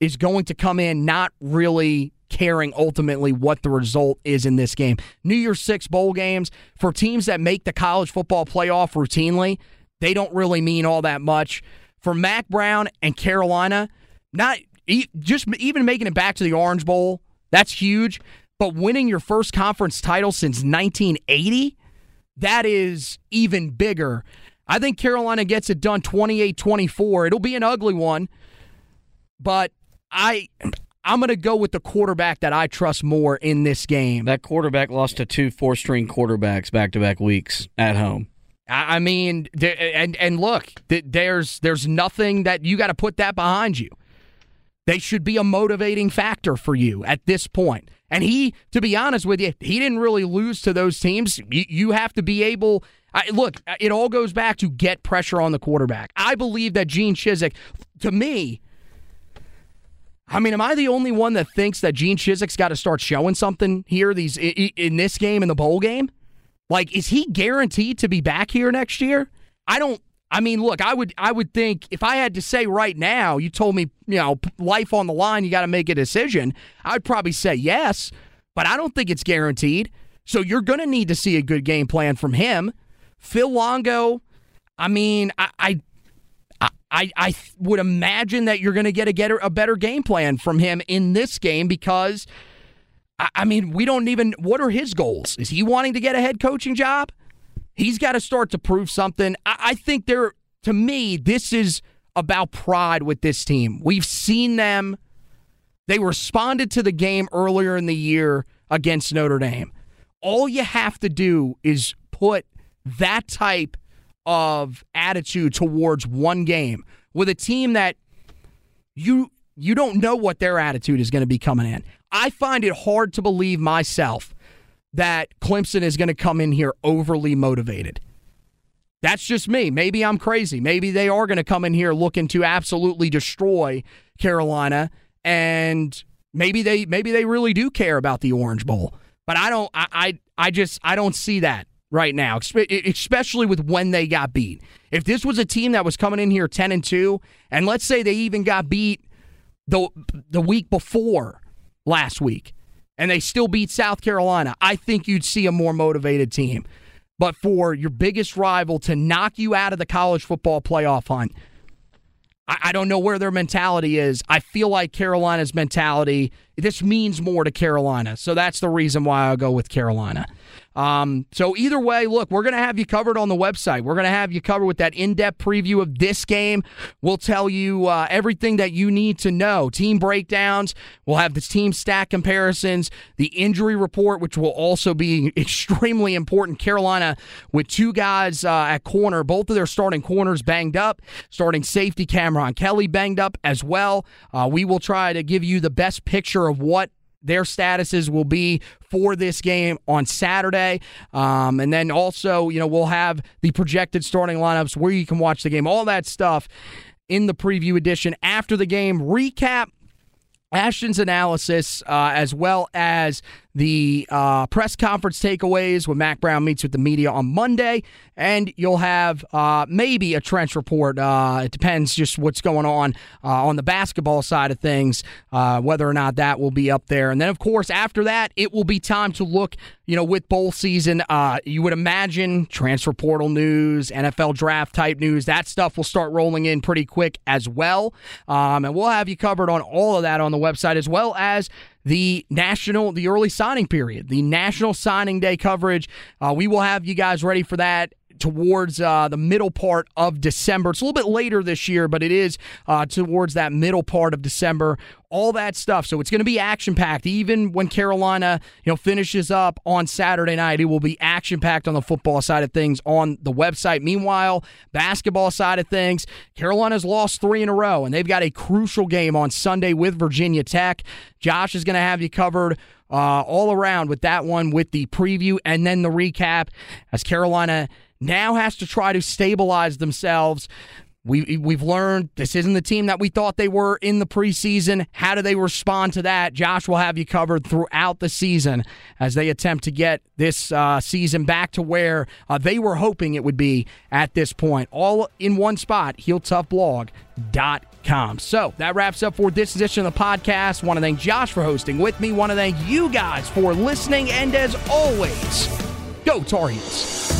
is going to come in not really caring ultimately what the result is in this game. New Year's Six bowl games for teams that make the college football playoff routinely, they don't really mean all that much. For Mack Brown and Carolina, not just even making it back to the Orange Bowl, that's huge. But winning your first conference title since 1980, that is even bigger. I think Carolina gets it done 28 24. It'll be an ugly one, but I I'm going to go with the quarterback that I trust more in this game. That quarterback lost to two four string quarterbacks back to back weeks at home. I mean, and and look, there's there's nothing that you got to put that behind you. They should be a motivating factor for you at this point. And he, to be honest with you, he didn't really lose to those teams. You, have to be able. I, look, uh, it all goes back to get pressure on the quarterback. I believe that Gene Chizik, to me, I mean, am I the only one that thinks that Gene Chizik's got to start showing something here? These in this game in the bowl game, like, is he guaranteed to be back here next year? I don't. I mean, look, I would, I would think if I had to say right now, you told me, you know, life on the line, you got to make a decision. I'd probably say yes, but I don't think it's guaranteed. So you're going to need to see a good game plan from him. Phil Longo, I mean, I, I I, I would imagine that you're going to get a, get a better game plan from him in this game because, I, I mean, we don't even. What are his goals? Is he wanting to get a head coaching job? He's got to start to prove something. I, I think there, to me, this is about pride with this team. We've seen them. They responded to the game earlier in the year against Notre Dame. All you have to do is put that type of attitude towards one game with a team that you you don't know what their attitude is going to be coming in. I find it hard to believe myself that Clemson is going to come in here overly motivated. That's just me. Maybe I'm crazy. Maybe they are going to come in here looking to absolutely destroy Carolina and maybe they maybe they really do care about the Orange Bowl. But I don't I I, I just I don't see that right now, especially with when they got beat. If this was a team that was coming in here 10 and 2 and let's say they even got beat the the week before last week and they still beat South Carolina, I think you'd see a more motivated team. But for your biggest rival to knock you out of the college football playoff hunt, I, don't know where their mentality is. I feel like Carolina's mentality, this means more to Carolina. So that's the reason why I'll go with Carolina. Um, so either way, look, we're going to have you covered on the website. We're going to have you covered with that in-depth preview of this game. We'll tell you uh, everything that you need to know. Team breakdowns. We'll have the team stack comparisons, the injury report, which will also be <laughs> extremely important. Carolina with two guys uh, at corner, both of their starting corners banged up. Starting safety Cameron Kelly banged up as well. Uh, we will try to give you the best picture of what their statuses will be for this game on Saturday. Um, and then also, you know, we'll have the projected starting lineups where you can watch the game, all that stuff in the preview edition after the game. Recap Ashton's analysis, uh, as well as the uh, press conference takeaways when Mack Brown meets with the media on Monday, and you'll have uh, maybe a trench report. Uh, it depends just what's going on uh, on the basketball side of things, uh, whether or not that will be up there. And then, of course, after that, it will be time to look. You know, with bowl season, you would imagine transfer portal news, NFL draft type news, that stuff will start rolling in pretty quick as well. Um, and we'll have you covered on all of that on the website, as well as the national, the early signing period, the national signing day coverage. Uh, we will have you guys ready for that towards uh, the middle part of December. It's a little bit later this year, but it is uh, towards that middle part of December. All that stuff. So it's going to be action packed. Even when Carolina, you know, finishes up on Saturday night, it will be action packed on the football side of things on the website. Meanwhile, basketball side of things, Carolina's lost three in a row, and they've got a crucial game on Sunday with Virginia Tech. Josh is going to have you covered. Uh, all around with that one, with the preview and then the recap as Carolina now has to try to stabilize themselves. We, we've learned this isn't the team that we thought they were in the preseason. How do they respond to that? Josh will have you covered throughout the season as they attempt to get this uh, season back to where uh, they were hoping it would be at this point. All in one spot, heeltoughblog.com. So that wraps up for this edition of the podcast. Want to thank Josh for hosting with me. Want to thank you guys for listening. And as always, go Tar Heels.